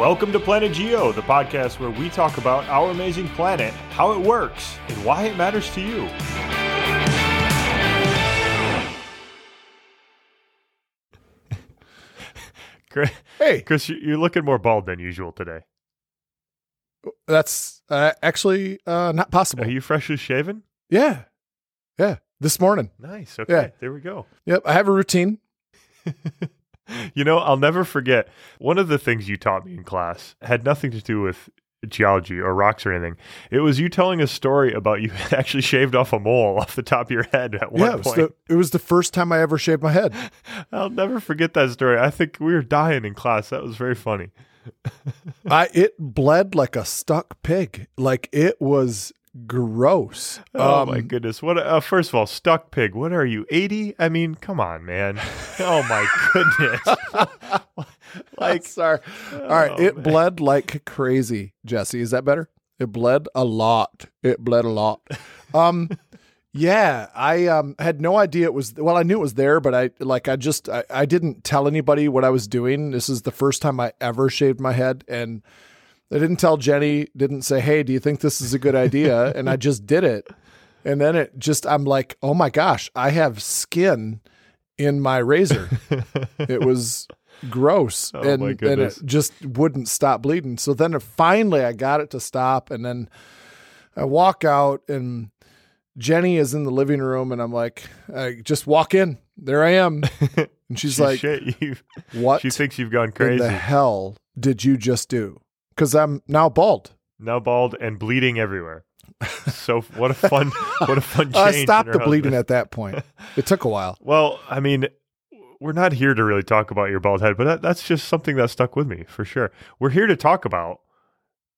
Welcome to Planet Geo, the podcast where we talk about our amazing planet, how it works, and why it matters to you. Chris, Hey, Chris, you- you're looking more bald than usual today. that's uh, actually uh, not possible. Are you freshly shaven? yeah, yeah. This morning. Nice. Okay, Yeah. there we go. Yep, I have a routine. You know, I'll never forget one of the things you taught me in class had nothing to do with geology or rocks or anything. It was you telling a story about you actually shaved off a mole off the top of your head at one yeah, point. the, it was the first time I ever shaved my head. I'll never forget that story. I think we were dying in class. That was very funny. I it bled like a stuck pig. Like it was gross. Oh Um, my goodness! What? A, uh, first of all, stuck pig. What are you? Eighty? I mean, come on, man. Oh my goodness! like, sorry. All right, Oh, it man. bled like crazy. Jesse, is that better? It bled a lot. It bled a lot. Um, yeah, I um had no idea it was. Well, I knew it was there, but I like I just I, I didn't tell anybody what I was doing. This is the first time I ever shaved my head, and I didn't tell Jenny. Didn't say, "Hey, do you think this is a good idea?" and I just did it, and then it just I'm like, "Oh my gosh, I have skin in my razor." it was gross Oh, and and it just wouldn't stop bleeding so then finally i got it to stop and then i walk out and jenny is in the living room and i'm like i just walk in there i am and she's she- like shit, you, what she thinks you've gone crazy. the hell did you just do because i'm now bald now bald and bleeding everywhere. So what a fun, what a fun change. i stopped the bleeding at that point it took a while Well, I mean, we're not here to really talk about your bald head, but that, that's just something that stuck with me for sure. We're here to talk about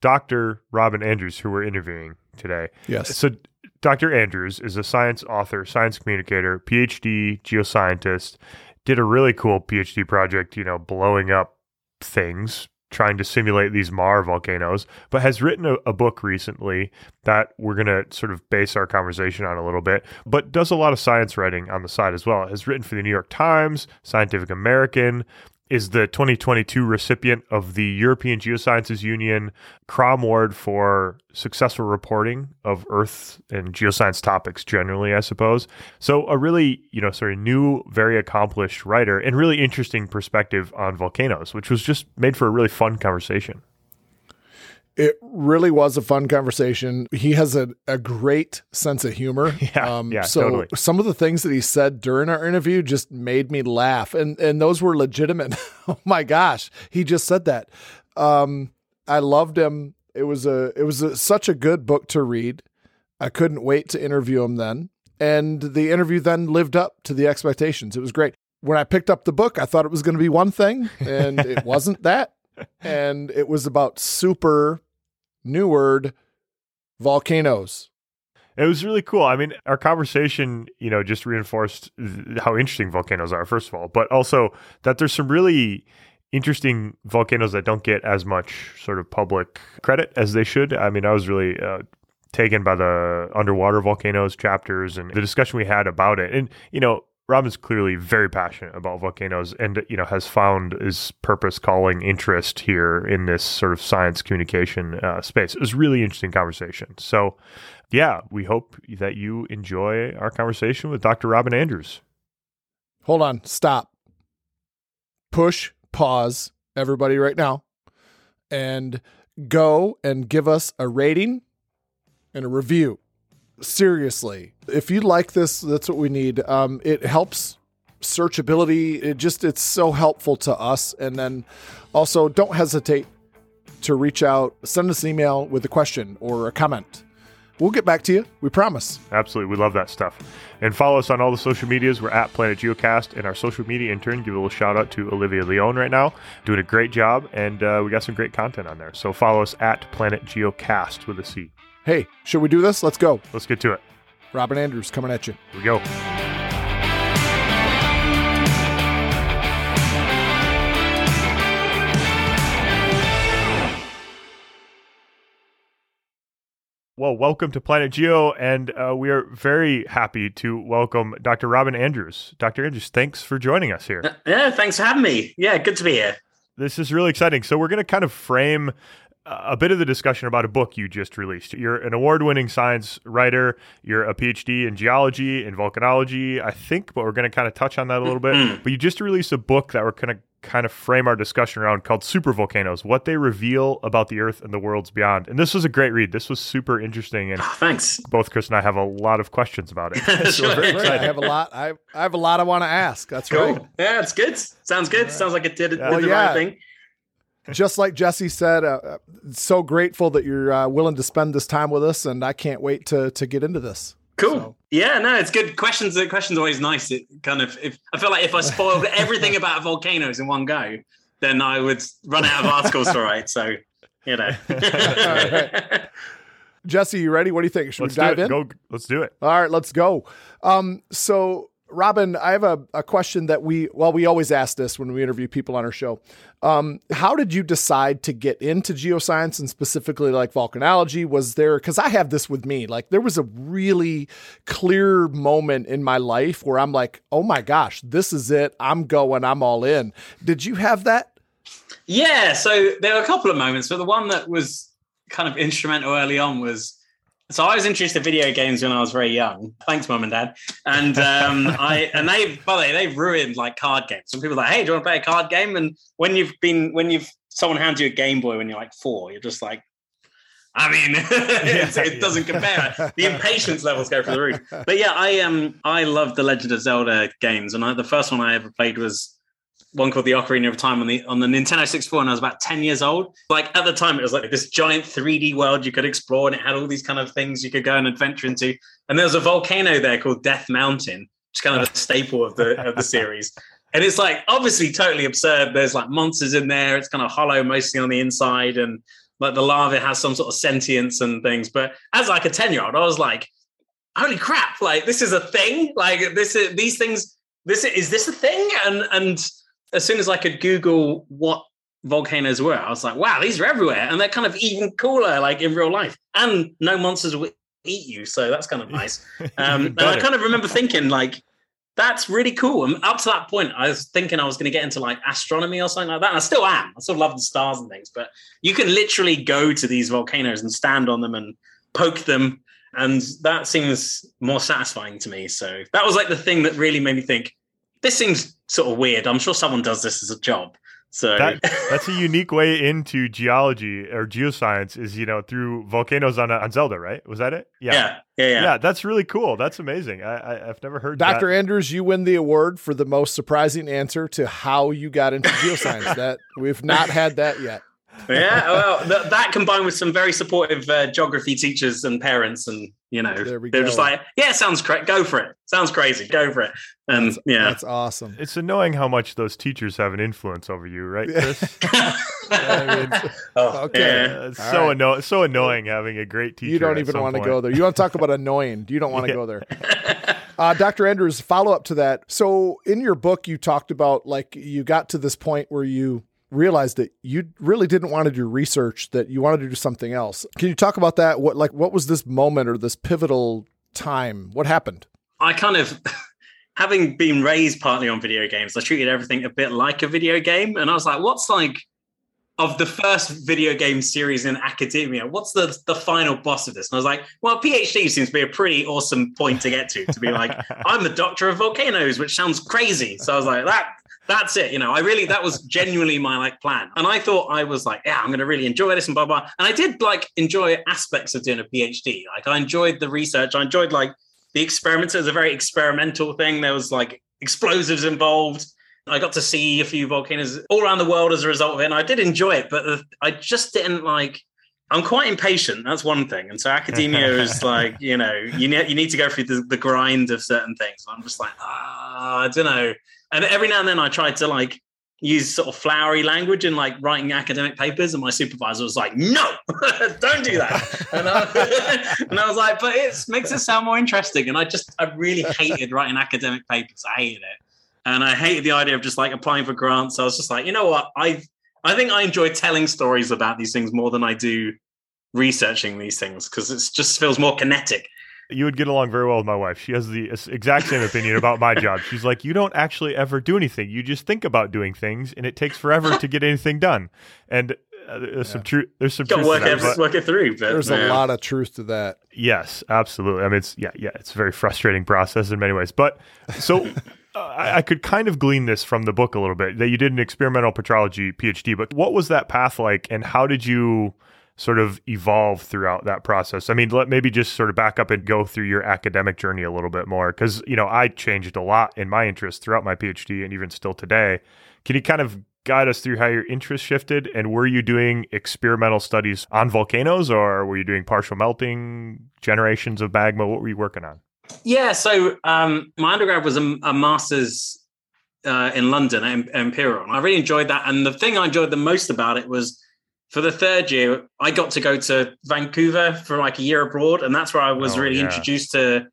Dr. Robin Andrews, who we're interviewing today. yes So, Dr. Andrews is a science author, science communicator, PhD geoscientist, did a really cool PhD project, you know, blowing up things, trying to simulate these maar volcanoes, but has written a, a book recently that we're going to sort of base our conversation on a little bit, but does a lot of science writing on the side as well. Has written for the New York Times, Scientific American, is the 2022 recipient of the European Geosciences Union Croome Award for successful reporting of Earth and geoscience topics generally, I suppose. So a really, you know, sort of new, very accomplished writer and really interesting perspective on volcanoes, which was just made for a really fun conversation. It really was a fun conversation. He has a, a great sense of humor. Yeah, yeah, so totally. some of the things that he said during our interview just made me laugh. And and those were legitimate. oh my gosh. He just said that. Um, I loved him. It was a it was a, such a good book to read. I couldn't wait to interview him then. And the interview then lived up to the expectations. It was great. When I picked up the book, I thought it was going to be one thing, and it wasn't that and it was about super new word volcanoes. It was really cool. I mean, our conversation, you know, just reinforced how interesting volcanoes are, first of all, but also that there's some really interesting volcanoes that don't get as much sort of public credit as they should. I mean, I was really uh, taken by the underwater volcanoes chapters and the discussion we had about it. And, you know, Robin's clearly very passionate about volcanoes and, you know, has found his purpose calling interest here in this sort of science communication uh, space. It was a really interesting conversation. So, yeah, we hope that you enjoy our conversation with Dr. Robin Andrews. Hold on, stop. Push pause everybody right now and go and give us a rating and a review. Seriously. If you like this, that's what we need. Um it helps searchability. It just it's so helpful to us and then also don't hesitate to reach out, send us an email with a question or a comment. We'll get back to you. We promise. Absolutely. We love that stuff. And follow us on all the social medias. We're at Planet Geocast. And our social media intern, give a little shout out to Olivia Leone right now, doing a great job. And uh, we got some great content on there. So follow us at Planet Geocast with a C. Hey, should we do this? Let's go. Let's get to it. Robin Andrews coming at you. Here we go. Well, welcome to Planet Geo, and uh, we are very happy to welcome Dr. Robin Andrews. Dr. Andrews, thanks for joining us here. Yeah, thanks for having me. Yeah, good to be here. This is really exciting. So we're going to kind of frame a bit of the discussion about a book you just released. You're an award-winning science writer. You're a PhD in geology and volcanology, I think, but we're going to kind of touch on that a little bit. Mm-hmm. But you just released a book that we're going to kind of frame our discussion around called Supervolcanoes: What They Reveal About the Earth and the Worlds Beyond. And this was a great read. This was super interesting, and Oh, thanks. both Chris and I have a lot of questions about it. so we're very Great. I have a lot. I, I have a lot I want to ask. That's Cool. right. Yeah, it's good. Sounds good. Sounds like it did, did Well, the yeah. right thing. Just like Jesse said, uh, uh, so grateful that you're uh, willing to spend this time with us, and I can't wait to to get into this. Cool. So- Yeah, no, it's good. Questions. Questions are always nice. It kind of. If I feel like if I spoiled everything about volcanoes in one go, then I would run out of articles to write. So, you know. right. Jesse, you ready? What do you think? Should Let's we dive in? Go. Let's do it. All right, let's go. Um, so, Robin, I have a, a question that we, well, we always ask this when we interview people on our show. Um, how did you decide to get into geoscience and specifically like volcanology? Was there, because I have this with me, like there was a really clear moment in my life where I'm like, oh my gosh, this is it. I'm going, I'm all in. Did you have that? Yeah, so there were a couple of moments, but the one that was kind of instrumental early on was so I was introduced to video games when I was very young. Thanks, mum and dad. And um, I and they by the way they've ruined like card games. Some people are like, hey, do you want to play a card game? And when you've been when you've someone hands you a Game Boy when you're like four, you're just like. I mean, it's, it doesn't compare. The impatience levels go through the roof. But yeah, I um I love the Legend of Zelda games, and I, the first one I ever played was one called the Ocarina of Time on the on the Nintendo 64, and I was about 10 years old. Like at the time, it was like this giant 3D world you could explore, and it had all these kind of things you could go and adventure into. And there was a volcano there called Death Mountain, which is kind of a staple of the of the series. And it's like obviously totally absurd. There's like monsters in there. It's kind of hollow mostly on the inside, and like the lava has some sort of sentience and things. But as like a 10 year old, I was like, holy crap, like this is a thing. Like this is these things, this is this a thing? And and as soon as I could Google what volcanoes were, I was like, wow, these are everywhere. And they're kind of even cooler, like in real life. And no monsters will eat you. So that's kind of nice. Um, and I kind of remember thinking, like, that's really cool. And up to that point, I was thinking I was going to get into like astronomy or something like that. And I still am. I still love the stars and things. But you can literally go to these volcanoes and stand on them and poke them. And that seems more satisfying to me. So that was like the thing that really made me think, this seems sort of weird. I'm sure someone does this as a job. So that, that's a unique way into geology or geoscience is you know through volcanoes on on Zelda, right? Was that it? yeah, yeah, yeah. Yeah, that's really cool. That's amazing. I, I I've never heard Dr. that. Andrews, you win the award for the most surprising answer to how you got into geoscience. that we've not had that yet. Yeah, well, th- that combined with some very supportive uh, geography teachers and parents, and you know, they're go. just like, "Yeah, sounds correct. Go for it. Sounds crazy. Go for it." And That's, yeah, that's awesome. It's annoying how much those teachers have an influence over you, right, Chris? I mean, oh, okay. yeah. Uh, it's All so right. anno- so annoying having a great teacher. you don't even some want to go there. You want to talk about annoying. You don't want to Yeah. go there. Uh, Dr. Andrews, follow up to that. So, in your book, you talked about like you got to this point where you realized that you really didn't want to do research, that you wanted to do something else. Can you talk about that? What like what was this moment or this pivotal time? What happened? I kind of, having been raised partly on video games, I treated everything a bit like a video game, and I was like, "What's like?" Of the first video game series in academia, what's the the final boss of this? And I was like, well, PhD seems to be a pretty awesome point to get to. To be like, I'm the doctor of volcanoes, which sounds crazy. So I was like, that that's it. You know, I really that was genuinely my like plan. And I thought I was like, yeah, I'm gonna really enjoy this and blah blah. And I did like enjoy aspects of doing a PhD. Like I enjoyed the research, I enjoyed like the experiments. It was a very experimental thing. There was like explosives involved. I got to see a few volcanoes all around the world as a result of it. And I did enjoy it, but the- I just didn't like I'm quite impatient. That's one thing. And so academia is like, you know, you need you need to go through the, the grind of certain things. I'm just like, ah, I don't know. And every now and then I tried to like use sort of flowery language in like writing academic papers, and my supervisor was like, no, don't do that. And I, and I was like, but it makes it sound more interesting. And I just I really hated writing academic papers. I hated it. And I hated the idea of just like applying for grants. I was just like, you know what? I I think I enjoy telling stories about these things more than I do researching these things because it just feels more kinetic. You would get along very well with my wife. She has the exact same opinion about my job. She's like, you don't actually ever do anything. You just think about doing things, and it takes forever to get anything done. And uh, there's yeah. some truth. There's some truth. Work, that, it, work it through. But, there's a lot of truth to that. Yes, absolutely. I mean, it's yeah, yeah. It's a very frustrating process in many ways. But so. Uh, I, I could kind of glean this from the book a little bit that you did an experimental petrology PhD, but what was that path like, and how did you sort of evolve throughout that process? I mean, let maybe just sort of back up and go through your academic journey a little bit more because you know I changed a lot in my interest throughout my PhD and even still today. Can you kind of guide us through how your interest shifted and were you doing experimental studies on volcanoes or were you doing partial melting generations of magma what were you working on yeah so um, my undergrad was a, a master's uh, in london at imperial i really enjoyed that and the thing i enjoyed the most about it was for the third year, I got to go to Vancouver for like a year abroad, and that's where I was oh, really yeah. introduced to.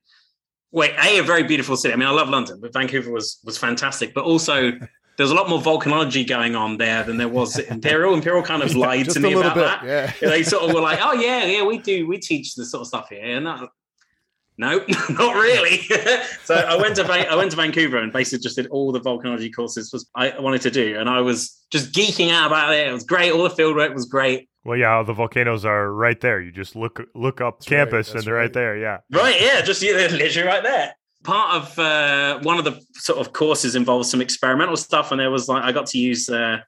Wait, a a very beautiful city. I mean, I love London, but Vancouver was was fantastic. But also, there's a lot more volcanology going on there than there was Imperial. Imperial kind of lied to me about bit, that. Yeah. They sort of were like, "Oh yeah, yeah, we do, we teach this sort of stuff here," and that, no, not really. so I went to I went to Vancouver and basically just did all the volcanology courses was I wanted to do, and I was just geeking out about it. It was great. All the field work was great. Well, yeah, the volcanoes are right there. You just look look up that's campus, right, and they're right. right. there. Yeah, right. Yeah, just literally right there. Part of uh, one of the sort of courses involves some experimental stuff, and there was like I got to use. Uh,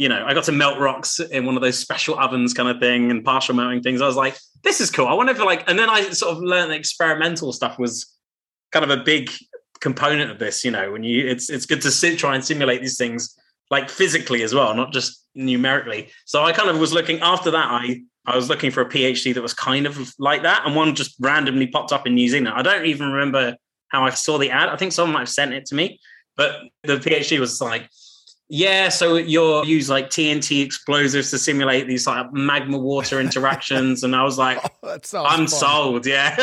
you know, I got to melt rocks in one of those special ovens kind of thing and partial melting things. I was like, this is cool. I wonder if like, and then I sort of learned experimental stuff was kind of a big component of this. You know, when you it's it's good to sit try and simulate these things like physically as well, not just numerically. So I kind of was looking after that. I I was looking for a PhD that was kind of like that, and one just randomly popped up in New Zealand. I don't even remember how I saw the ad. I think someone might have sent it to me, but the PhD was like yeah, so you'll use like TNT explosives to simulate these like magma water interactions, and I was like, oh, "I'm fun. sold." Yeah,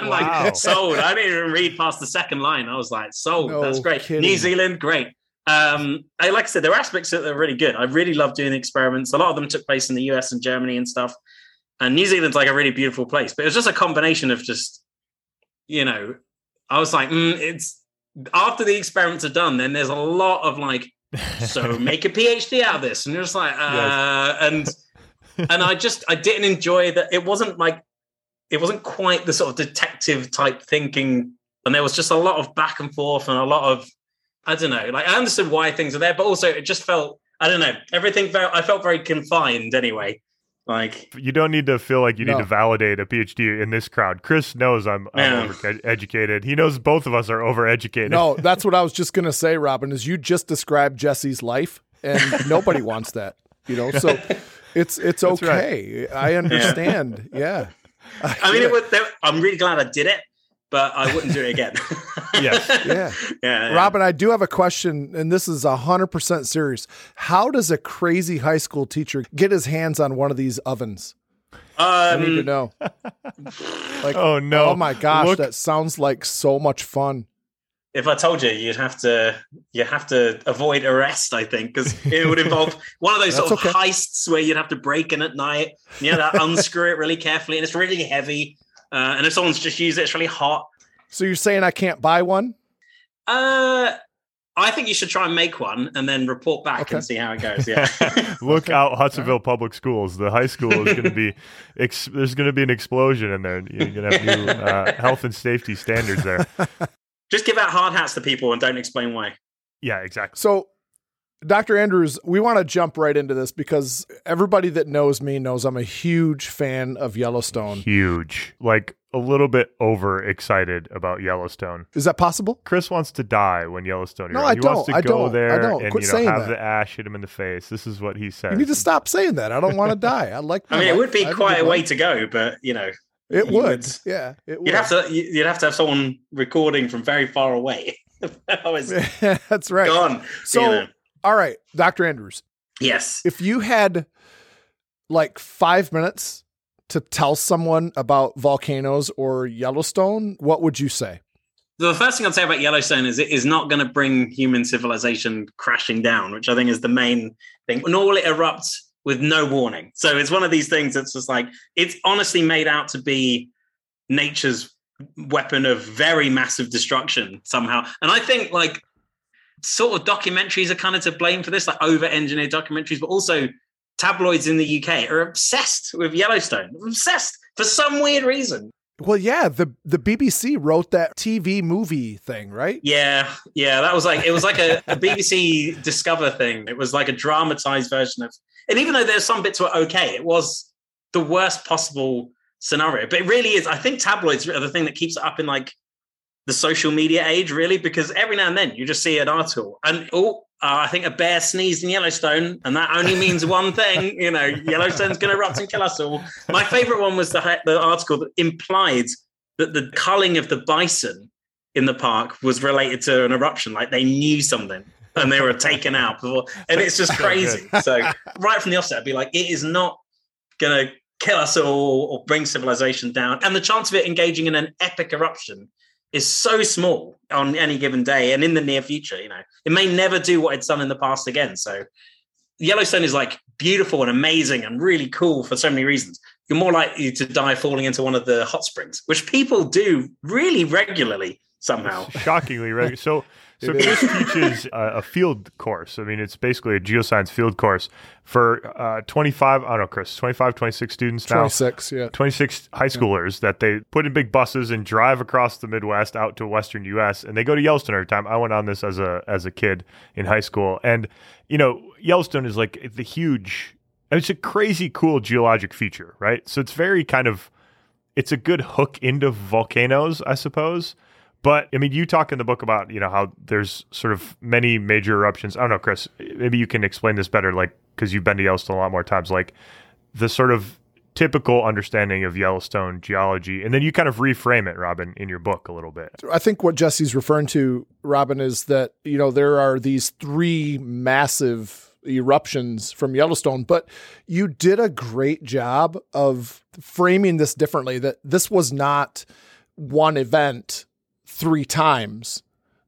I'm wow. like sold. I didn't even read past the second line. I was like, "Sold." No That's great. Kidding. New Zealand, great. Um, I, like I said, there are aspects that are really good. I really love doing the experiments. A lot of them took place in the US and Germany and stuff. And New Zealand's like a really beautiful place, but it was just a combination of just, you know, I was like, mm, it's after the experiments are done, then there's a lot of like so make a PhD out of this. And you're just like, uh, yes. and and I just I didn't enjoy that. It wasn't like it wasn't quite the sort of detective type thinking, and there was just a lot of back and forth and a lot of I don't know. Like I understood why things are there, but also it just felt I don't know. Everything felt I felt very confined anyway. Like you don't need to feel like you no. need to validate a PhD in this crowd. Chris knows I'm, I'm overeducated. He knows both of us are overeducated. No, that's what I was just gonna say, Robin. Is you just described Jesse's life, and nobody wants that. You know, so it's it's okay. Right. I understand. Yeah. yeah. I mean, it was, I'm really glad I did it but I wouldn't do it again. yes. Yeah. yeah. Robin, I do have a question, and this is 100% serious. How does a crazy high school teacher get his hands on one of these ovens? Um, I need to um, know. like, oh, no. Oh, my gosh. Look. That sounds like so much fun. If I told you, you'd have to you have to avoid arrest. I think because it would involve one of those sort of okay. heists where you'd have to break in at night. You know, unscrew it really carefully, and it's really heavy uh, and if someone's just used it, it's really hot. So you're saying I can't buy one? Uh, I think you should try and make one and then report back okay. and see how it goes. Yeah. Look okay. out, Hudsonville Public Schools. The high school is going to be ex- there's going to be an explosion in there. You're going to have new uh, health and safety standards there. Just give out hard hats to people and don't explain why. Yeah, exactly. So Dr. Andrews, we want to jump right into this because everybody that knows me knows I'm a huge fan of Yellowstone. Huge. Like a little bit over excited about Yellowstone. Is that possible? Chris wants to die when Yellowstone. No, I he don't. wants to I go don't. there I don't. and Quit you know have that. the ash hit him in the face. This is what he says. You need to stop saying that. I don't want to die. I like. I mean, life. it would be quite a way to go, but you know, it would. would. Yeah, it. You'd have to. You'd have to have someone recording from very far away. That's right. Gone. So. You know. All right, Dr. Andrews. Yes. If you had like five minutes to tell someone about volcanoes or Yellowstone, what would you say? The first thing I'd say about Yellowstone is it is not going to bring human civilization crashing down, which I think is the main thing. Nor will it erupt with no warning. So it's one of these things that's just like, it's honestly made out to be nature's weapon of very massive destruction somehow. And I think like sort of documentaries are kind of to blame for this, like over engineered documentaries, but also tabloids in the UK are obsessed with Yellowstone, obsessed for some weird reason. Well, yeah, the the BBC wrote that TV movie thing, right? Yeah, yeah, that was like it was like a, a BBC Discover thing. It was like a dramatized version of, and even though there's some bits were okay, it was the worst possible scenario. But it really is. I think tabloids are the thing that keeps it up in like the social media age, really, because every now and then you just see an article and oh, uh, I think a bear sneezed in Yellowstone, and that only means one thing. You know, Yellowstone's going to erupt and kill us all. My favorite one was the, the article that implied that the culling of the bison in the park was related to an eruption. Like they knew something and they were taken out before. And it's just crazy. So, right from the offset, I'd be like, it is not going to kill us all or bring civilization down. And the chance of it engaging in an epic eruption is so small on any given day and in the near future you know it may never do what it's done in the past again. So yellowstone is like beautiful and amazing and really cool for so many reasons. You're more likely to die falling into one of the hot springs which people do really regularly somehow shockingly regular so so Chris teaches a, a, field course. I mean, it's basically a geoscience field course for uh, 25, I don't know, Chris, 25, 26 students now. 26, yeah. 26 high schoolers yeah. that they put in big buses and drive across the Midwest out to Western U.S. And they go to Yellowstone every time. I went on this as a as a kid in high school. And, you know, Yellowstone is like the huge, it's a crazy cool geologic feature, right? So it's very kind of, it's a good hook into volcanoes, I suppose. But I mean, you talk in the book about you know how there's sort of many major eruptions. I don't know, Chris. Maybe you can explain this better, like because you've been to Yellowstone a lot more times. Like the sort of typical understanding of Yellowstone geology, and then you kind of reframe it, Robin, in your book a little bit. I think what Jesse's referring to, Robin, is that you know there are these three massive eruptions from Yellowstone, but you did a great job of framing this differently. That this was not one event three times.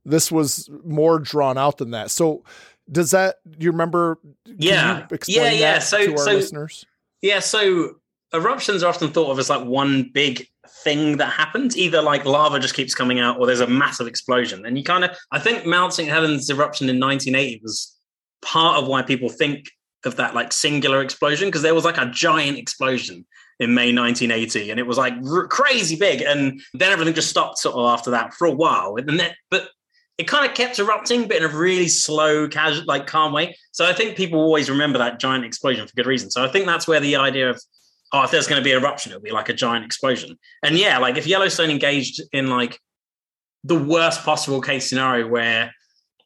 This was more drawn out than that. So does that do you remember yeah you yeah. Yeah so to our so, listeners? Yeah so eruptions are often thought of as like one big thing that happens. Either like lava just keeps coming out or there's a massive explosion. And you kind of i think mount st helens eruption in 1980 was part of why people think of that like singular explosion because there was like a giant explosion in May 1980, and it was like r- crazy big. And then everything just stopped sort of after that for a while. And then, but it kind of kept erupting, but in a really slow, casual, like calm way. So I think people always remember that giant explosion for good reason. So I think that's where the idea of oh, if there's going to be an eruption, it'll be like a giant explosion. And yeah, like if Yellowstone engaged in like the worst possible case scenario where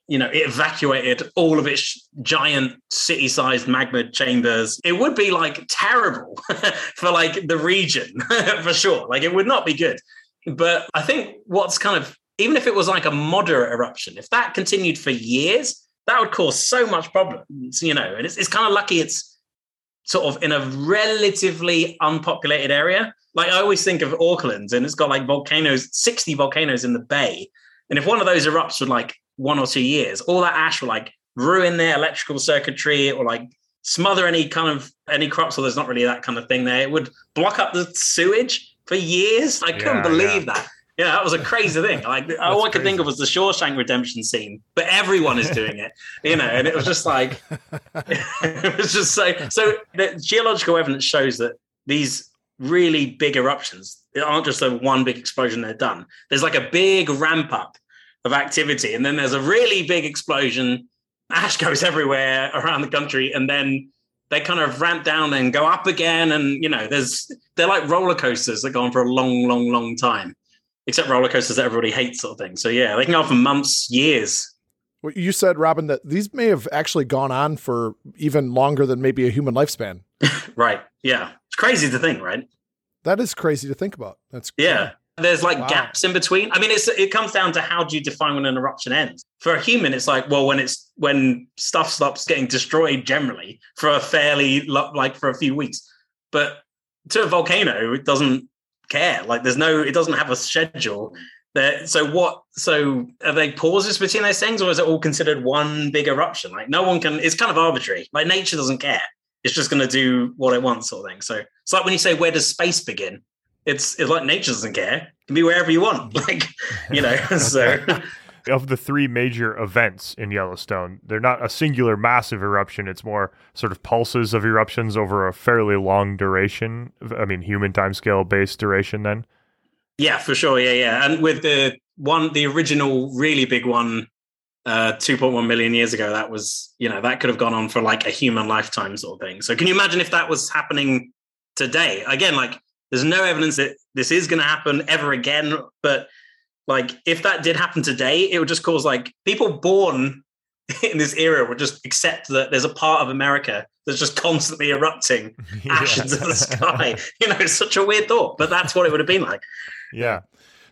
you know, it evacuated all of its giant city-sized magma chambers. It would be like terrible for like the region for sure. Like it would not be good. But I think what's kind of even if it was like a moderate eruption, if that continued for years, that would cause so much problems, you know. And it's, it's kind of lucky it's sort of in a relatively unpopulated area. Like I always think of Auckland and it's got like volcanoes, 60 volcanoes in the bay. And if one of those erupts would like one or two years, all that ash will like ruin their electrical circuitry or like smother any kind of any crops. Or there's not really that kind of thing there. It would block up the sewage for years. I couldn't yeah, believe yeah. that. Yeah, that was a crazy thing. Like all I could think of was the Shawshank Redemption scene, but everyone is doing it, you know. And it was just like, it was just so. So the geological evidence shows that these really big eruptions aren't just a one big explosion. They're done. There's like a big ramp up of activity. And then there's a really big explosion. Ash goes everywhere around the country, and then they kind of ramp down and go up again. And you know, there's they're like roller coasters that go on for a long, long, long time. Except roller coasters that everybody hates, sort of thing. So yeah, they can go on for months, years. Well, you said, Robin, that these may have actually gone on for even longer than maybe a human lifespan. right. Yeah. It's crazy to think, right? That is crazy to think about. That's yeah. There's like wow. gaps in between. I mean, it's it comes down to how do you define when an eruption ends. For a human, it's like well, when it's when stuff stops getting destroyed generally for a fairly like for a few weeks. But to a volcano, it doesn't care. Like there's no, it doesn't have a schedule. There, so what? So are they pauses between those things, or is it all considered one big eruption? Like no one can. It's kind of arbitrary. Like nature doesn't care. It's just going to do what it wants, sort of thing. So it's like when you say, "Where does space begin?" It's it's like nature doesn't care. It can be wherever you want. Like, you know, so of the three major events in Yellowstone, they're not a singular massive eruption. It's more sort of pulses of eruptions over a fairly long duration. I mean, human timescale based duration. Then, yeah, for sure. Yeah, yeah. And with the one, the original really big one, uh, 2.1 million years ago, that was you know that could have gone on for like a human lifetime sort of thing. So, can you imagine if that was happening today? Again, like there's no evidence that this is going to happen ever again, but like if that did happen today, it would just cause like people born in this era would just accept that there's a part of America that's just constantly erupting ashes in the sky. You know, it's such a weird thought, but that's what it would have been like. Yeah.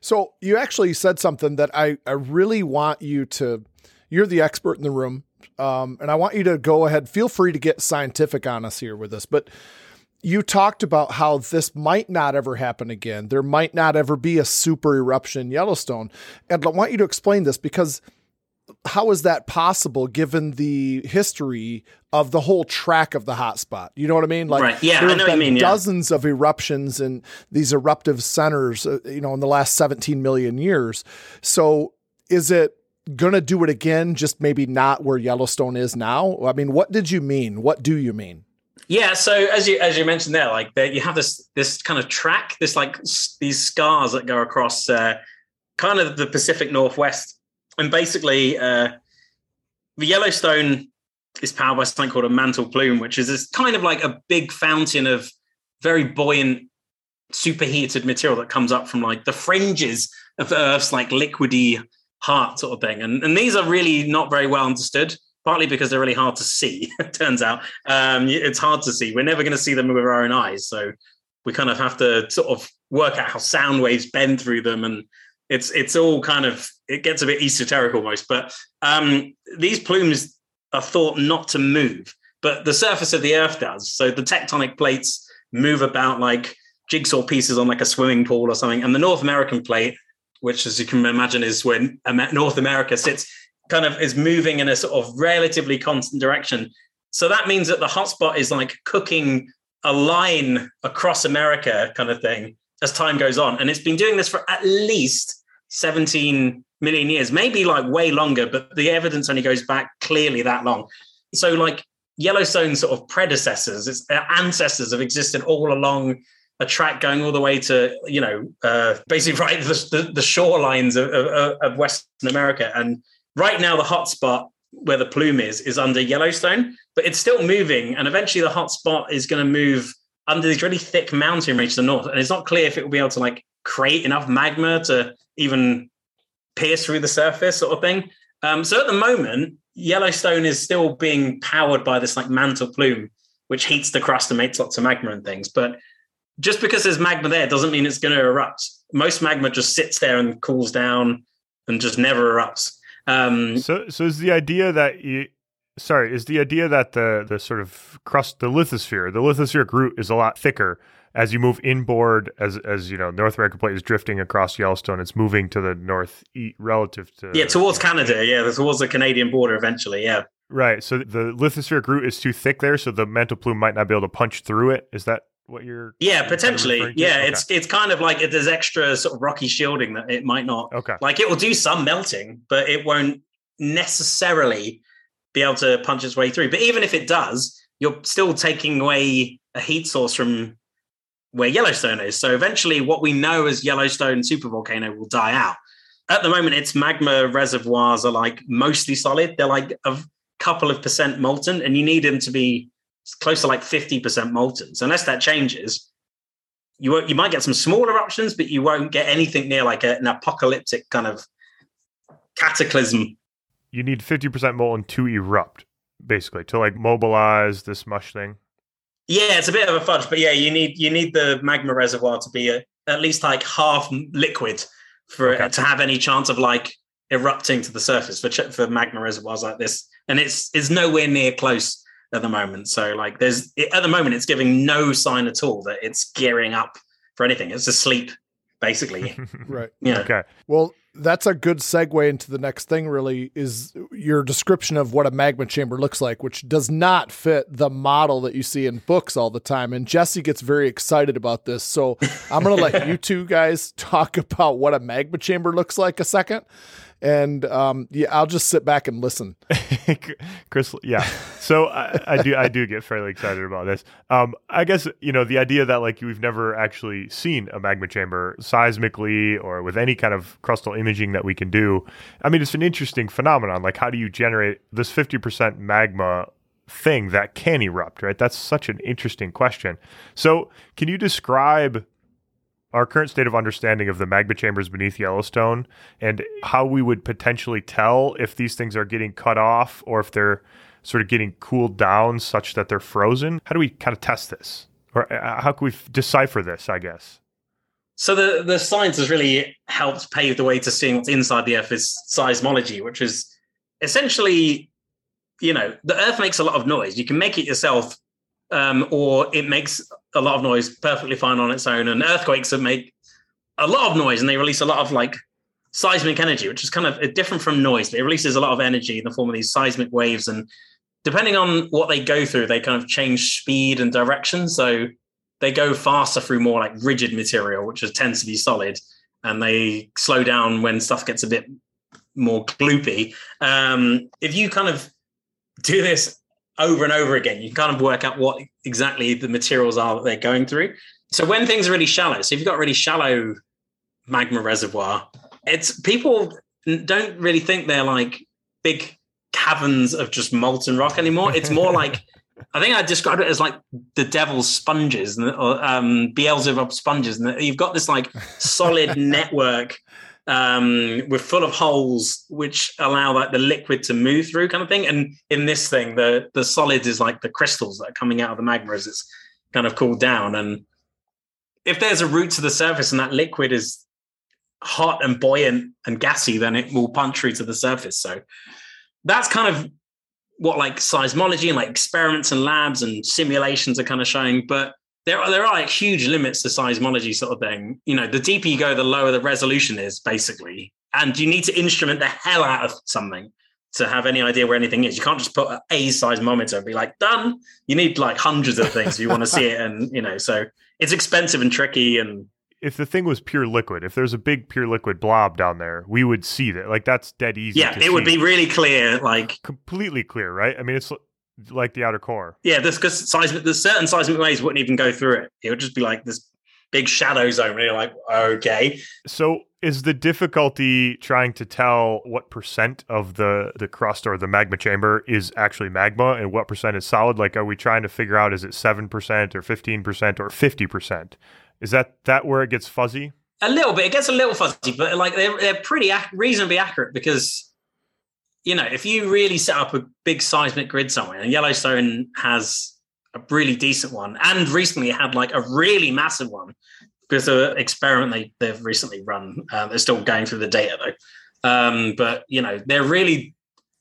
So you actually said something that I, I really want you to, you're the expert in the room. Um, and I want you to go ahead, feel free to get scientific on us here with us, but you talked about how this might not ever happen again. There might not ever be a super eruption in Yellowstone. And I want you to explain this because how is that possible given the history of the whole track of the hotspot? You know what I mean? Like, right. yeah, there have been mean, dozens yeah. of eruptions in these eruptive centers, uh, you know, in the last 17 million years. So is it going to do it again, just maybe not where Yellowstone is now? I mean, what did you mean? What do you mean? Yeah, so as you as you mentioned there, like you have this this kind of track, this like s- these scars that go across uh, kind of the Pacific Northwest, and basically uh, the Yellowstone is powered by something called a mantle plume, which is this kind of like a big fountain of very buoyant, superheated material that comes up from like the fringes of Earth's like liquidy heart sort of thing, and and these are really not very well understood partly because they're really hard to see. it turns out um, it's hard to see. We're never going to see them with our own eyes, so we kind of have to sort of work out how sound waves bend through them, and it's it's all kind of it gets a bit esoteric almost. But um, these plumes are thought not to move, but the surface of the Earth does. So the tectonic plates move about like jigsaw pieces on like a swimming pool or something, and the North American plate. Which, as you can imagine, is when North America sits kind of is moving in a sort of relatively constant direction. So that means that the hotspot is like cooking a line across America kind of thing as time goes on. And it's been doing this for at least 17 million years, maybe like way longer, but the evidence only goes back clearly that long. So, like Yellowstone sort of predecessors, its ancestors have existed all along a track going all the way to, you know, uh, basically right the, the, the shorelines of, of, of Western America. And Right now, the hotspot where the plume is is under Yellowstone, but it's still moving, and eventually the hotspot is going to move under these really thick mountain range to the north, and it's not clear if it will be able to like create enough magma to even pierce through the surface, sort of thing. Um, so at the moment, Yellowstone is still being powered by this like mantle plume, which heats the crust and makes lots of magma and things. But just because there's magma there doesn't mean it's going to erupt. Most magma just sits there and cools down and just never erupts. Um, so, so is the idea that you, sorry, is the idea that the the sort of crust, the lithosphere, the lithospheric root is a lot thicker as you move inboard, as as you know, North American plate is drifting across Yellowstone. It's moving to the north relative to yeah, towards Canada. Yeah, towards the Canadian border eventually. Yeah. Right. So the lithospheric root is too thick there, so the mantle plume might not be able to punch through it. Is that what you're yeah potentially. yeah okay. it's it's kind of like there's extra sort of rocky shielding that it might not okay. like it will do some melting but it won't necessarily be able to punch its way through. But even if it does you're still taking away a heat source from where yellowstone is. So eventually what we know as yellowstone supervolcano will die out. At the moment its magma reservoirs are like mostly solid. They're like a couple of percent molten and you need them to be close to like 50% molten. So unless that changes, you you might get some small eruptions, but you won't get anything near like a, an apocalyptic kind of cataclysm. You need 50% molten to erupt, basically, to like mobilize this mush thing. Yeah, it's a bit of a fudge, but yeah, you need you need the magma reservoir to be a, at least like half liquid for okay. it to have any chance of like erupting to the surface for for magma reservoirs like this, and it's it's nowhere near close at the moment. So like there's at the moment it's giving no sign at all that it's gearing up for anything. It's asleep basically. right. Yeah. Okay. Well, that's a good segue into the next thing really is your description of what a magma chamber looks like which does not fit the model that you see in books all the time and jesse gets very excited about this so i'm going to let you two guys talk about what a magma chamber looks like a second and um, yeah, I'll just sit back and listen. Chris, yeah. So I, I, do, I do get fairly excited about this. Um, I guess you know the idea that like we've never actually seen a magma chamber seismically or with any kind of crustal imaging that we can do. I mean, it's an interesting phenomenon. Like, how do you generate this fifty percent magma thing that can erupt? Right. That's such an interesting question. So, can you describe our current state of understanding of the magma chambers beneath Yellowstone and how we would potentially tell if these things are getting cut off or if they're sort of getting cooled down such that they're frozen. How do we kind of test this? Or uh, how can we decipher this, I guess? So the, the science has really helped pave the way to seeing what's inside the Earth is seismology, which is essentially, you know, the Earth makes a lot of noise. You can make it yourself um, or it makes a lot of noise perfectly fine on its own. And earthquakes that make a lot of noise and they release a lot of like seismic energy, which is kind of different from noise, but it releases a lot of energy in the form of these seismic waves. And depending on what they go through, they kind of change speed and direction. So they go faster through more like rigid material, which is, tends to be solid, and they slow down when stuff gets a bit more gloopy. Um, if you kind of do this over and over again. You kind of work out what exactly the materials are that they're going through. So when things are really shallow, so if you've got really shallow magma reservoir, it's people don't really think they're like big caverns of just molten rock anymore. It's more like I think I described it as like the devil's sponges or um, Beelzebub sponges, and you've got this like solid network um, we're full of holes which allow like the liquid to move through, kind of thing. And in this thing, the the solid is like the crystals that are coming out of the magma as it's kind of cooled down. And if there's a route to the surface and that liquid is hot and buoyant and gassy, then it will punch through to the surface. So that's kind of what like seismology and like experiments and labs and simulations are kind of showing. But there are there are like huge limits to seismology sort of thing. You know, the deeper you go, the lower the resolution is basically, and you need to instrument the hell out of something to have any idea where anything is. You can't just put a seismometer and be like done. You need like hundreds of things if you want to see it, and you know, so it's expensive and tricky and. If the thing was pure liquid, if there's a big pure liquid blob down there, we would see that. Like that's dead easy. Yeah, it would be really clear, like completely clear, right? I mean, it's like the outer core. Yeah, this because seismic, there's certain seismic waves wouldn't even go through it. It would just be like this big shadow zone. And you're like, okay. So is the difficulty trying to tell what percent of the the crust or the magma chamber is actually magma and what percent is solid? Like, are we trying to figure out is it seven percent or fifteen percent or fifty percent? Is that that where it gets fuzzy? A little bit. It gets a little fuzzy, but like they're they're pretty ac- reasonably accurate because you know, if you really set up a big seismic grid somewhere, and Yellowstone has a really decent one, and recently had like a really massive one because the experiment they, they've recently run, uh, they're still going through the data though. Um, but you know, they're really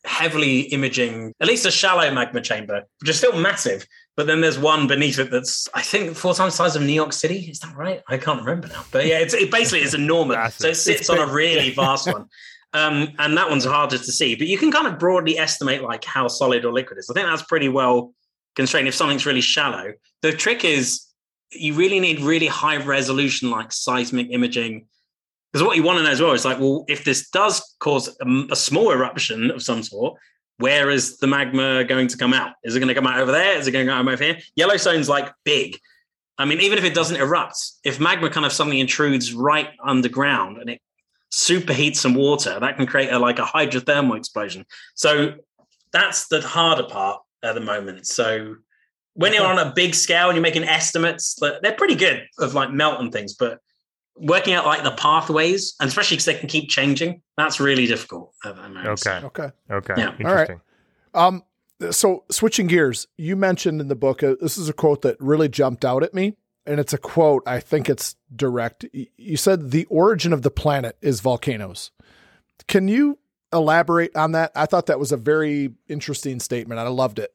heavily imaging at least a shallow magma chamber, which is still massive. But then there's one beneath it that's I think four times the size of New York City. Is that right? I can't remember now. But yeah, it's it basically is enormous. so it sits on a really vast one. Um, and that one's harder to see, but you can kind of broadly estimate like how solid or liquid is. I think that's pretty well constrained if something's really shallow. The trick is you really need really high resolution, like seismic imaging. Because what you want to know as well is like, well, if this does cause a, a small eruption of some sort, where is the magma going to come out? Is it going to come out over there? Is it going to come over here? Yellowstone's like big. I mean, even if it doesn't erupt, if magma kind of suddenly intrudes right underground and it superheat some water, that can create a, like a hydrothermal explosion. So that's the harder part at the moment. So when you're on a big scale and you're making estimates, they're pretty good of like melt and things, but working out like the pathways, and especially because they can keep changing, that's really difficult at the moment. Okay. Okay. Okay. Yeah. Interesting. All right. Um, so switching gears, you mentioned in the book, uh, this is a quote that really jumped out at me and it's a quote. I think it's direct. You said the origin of the planet is volcanoes. Can you elaborate on that? I thought that was a very interesting statement. I loved it.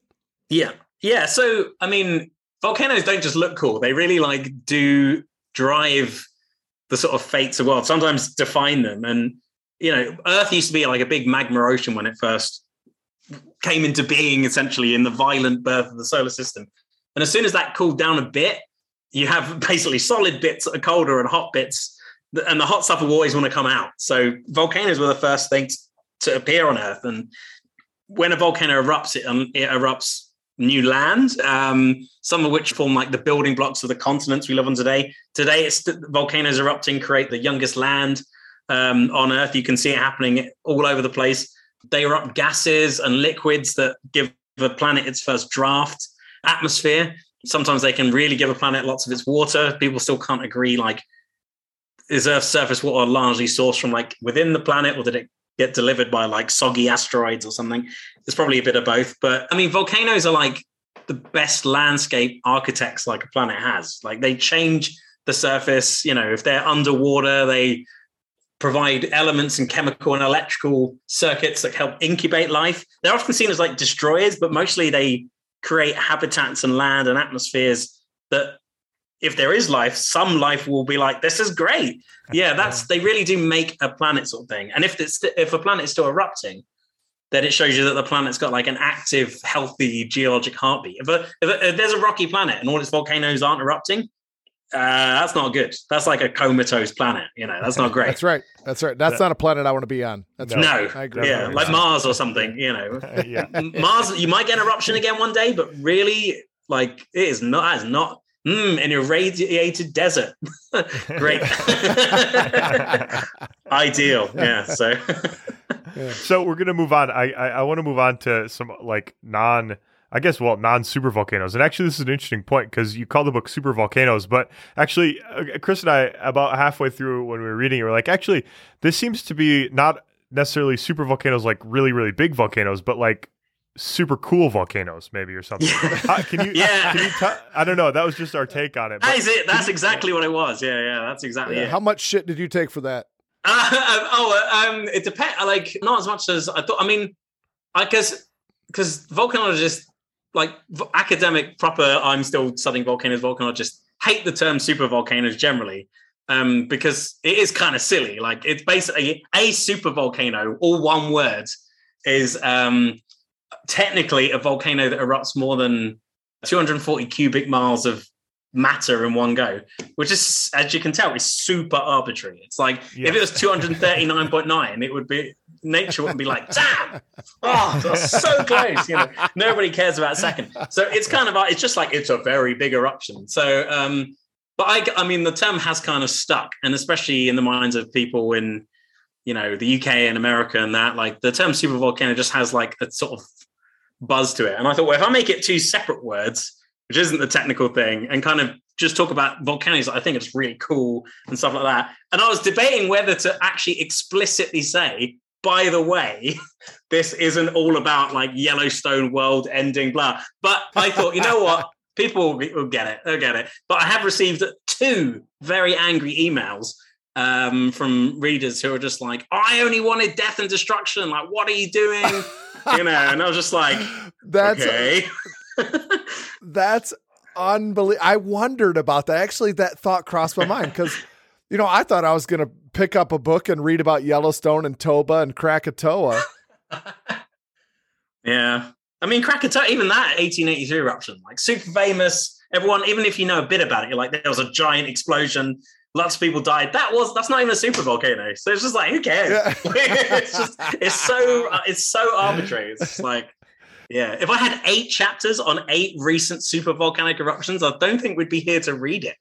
Yeah. Yeah. So, I mean, volcanoes don't just look cool, they really like do drive the sort of fates of world, sometimes define them. And you know, Earth used to be like a big magma ocean when it first came into being, essentially in the violent birth of the solar system. And as soon as that cooled down a bit, you have basically solid bits that are colder and hot bits, and the hot stuff will always want to come out. So volcanoes were the first things to appear on Earth, and when a volcano erupts, it, um, it erupts new land, um, some of which form like the building blocks of the continents we live on today. Today, it's volcanoes erupting create the youngest land um, on Earth. You can see it happening all over the place. They erupt gases and liquids that give the planet its first draft atmosphere. Sometimes they can really give a planet lots of its water. People still can't agree like is Earth's surface water largely sourced from like within the planet, or did it get delivered by like soggy asteroids or something. It's probably a bit of both. But I mean, volcanoes are like the best landscape architects like a planet has. Like they change the surface, you know, if they're underwater, they provide elements and chemical and electrical circuits that help incubate life. They're often seen as like destroyers, but mostly they create habitats and land and atmospheres that if there is life, some life will be like, this is great. Yeah, that's they really do make a planet sort of thing. And if it's if a planet is still erupting, then it shows you that the planet's got like an active, healthy geologic heartbeat. If, a, if, a, if there's a rocky planet and all its volcanoes aren't erupting, uh, that's not good. That's like a comatose planet. You know, that's not great. that's right. That's right. That's not a planet I want to be on. That's no, right. I agree. Yeah, like Mars or something. You know, yeah. Mars. You might get an eruption again one day, but really, like it is not. That is not Mm, an irradiated desert. Great. Ideal. Yeah. So. So we're gonna move on. I I, I want to move on to some like non. I guess well, non super volcanoes. And actually, this is an interesting point because you call the book Super Volcanoes, but actually, uh, Chris and I, about halfway through when we were reading it, we're like, actually, this seems to be not necessarily super volcanoes, like really, really big volcanoes, but like super cool volcanoes, maybe or something. How, can you? yeah. Can you t- I don't know. That was just our take on it. That is it. That's exactly what it was. Yeah, yeah. That's exactly yeah. it. How much shit did you take for that? Uh, oh, um, it depends. Like not as much as I thought. I mean, I guess because volcanologists, like academic proper, I'm still studying volcanoes. Volcanologists hate the term super volcanoes generally. Um, because it is kind of silly. Like it's basically a super volcano, all one word, is um, technically a volcano that erupts more than 240 cubic miles of matter in one go, which is, as you can tell, is super arbitrary. It's like yeah. if it was 239.9, it would be nature wouldn't be like, damn, oh, that's so close. You know, nobody cares about a second. So it's kind of it's just like it's a very big eruption. So, um, but I, I mean, the term has kind of stuck, and especially in the minds of people in you know the UK and America and that, like the term super volcano just has like a sort of buzz to it. And I thought, well, if I make it two separate words, which isn't the technical thing, and kind of just talk about volcanoes, I think it's really cool and stuff like that. And I was debating whether to actually explicitly say, by the way, this isn't all about like Yellowstone world ending, blah. But I thought, you know what? People will get it. They'll get it. But I have received two very angry emails um, from readers who are just like, I only wanted death and destruction. Like, what are you doing? you know, and I was just like, that's okay. that's unbelievable. I wondered about that. Actually, that thought crossed my mind because, you know, I thought I was going to pick up a book and read about Yellowstone and Toba and Krakatoa. yeah. I mean, Krakatoa, even that 1883 eruption, like super famous. Everyone, even if you know a bit about it, you're like, there was a giant explosion lots of people died. That was that's not even a super volcano. So it's just like who cares? Yeah. it's just it's so uh, it's so arbitrary. It's just like yeah. If I had eight chapters on eight recent super volcanic eruptions, I don't think we'd be here to read it.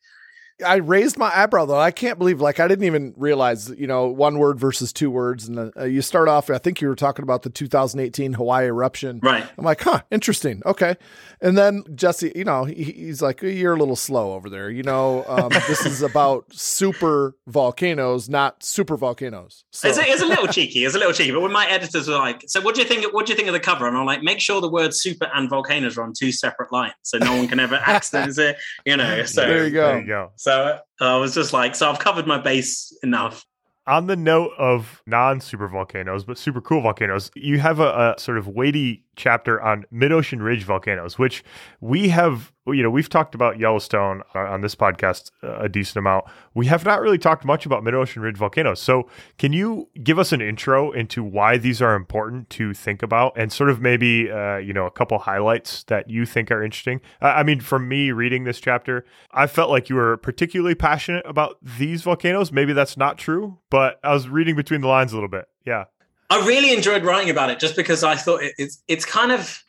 I raised my eyebrow though. I can't believe like I didn't even realize you know one word versus two words, and uh, you start off. I think you were talking about the 2018 Hawaii eruption, right? I'm like, huh, interesting, okay. And then Jesse, you know, he, he's like, you're a little slow over there. You know, um, this is about super volcanoes, not super volcanoes. So. It's, a, it's a little cheeky. It's a little cheeky. But when my editors were like, so what do you think? What do you think of the cover? And I'm like, make sure the word super and volcanoes are on two separate lines, so no one can ever accident it. You know, so there you go. There you go. So uh, I was just like, so I've covered my base enough. On the note of non super volcanoes, but super cool volcanoes, you have a, a, sort of weighty chapter on mid ocean ridge volcanoes, which we have, you know, we've talked about Yellowstone on this podcast a decent amount. We have not really talked much about mid ocean ridge volcanoes. So, can you give us an intro into why these are important to think about and sort of maybe, uh, you know, a couple highlights that you think are interesting? Uh, I mean, for me reading this chapter, I felt like you were particularly passionate about these volcanoes. Maybe that's not true, but I was reading between the lines a little bit. Yeah. I really enjoyed writing about it just because I thought it, it's it's kind of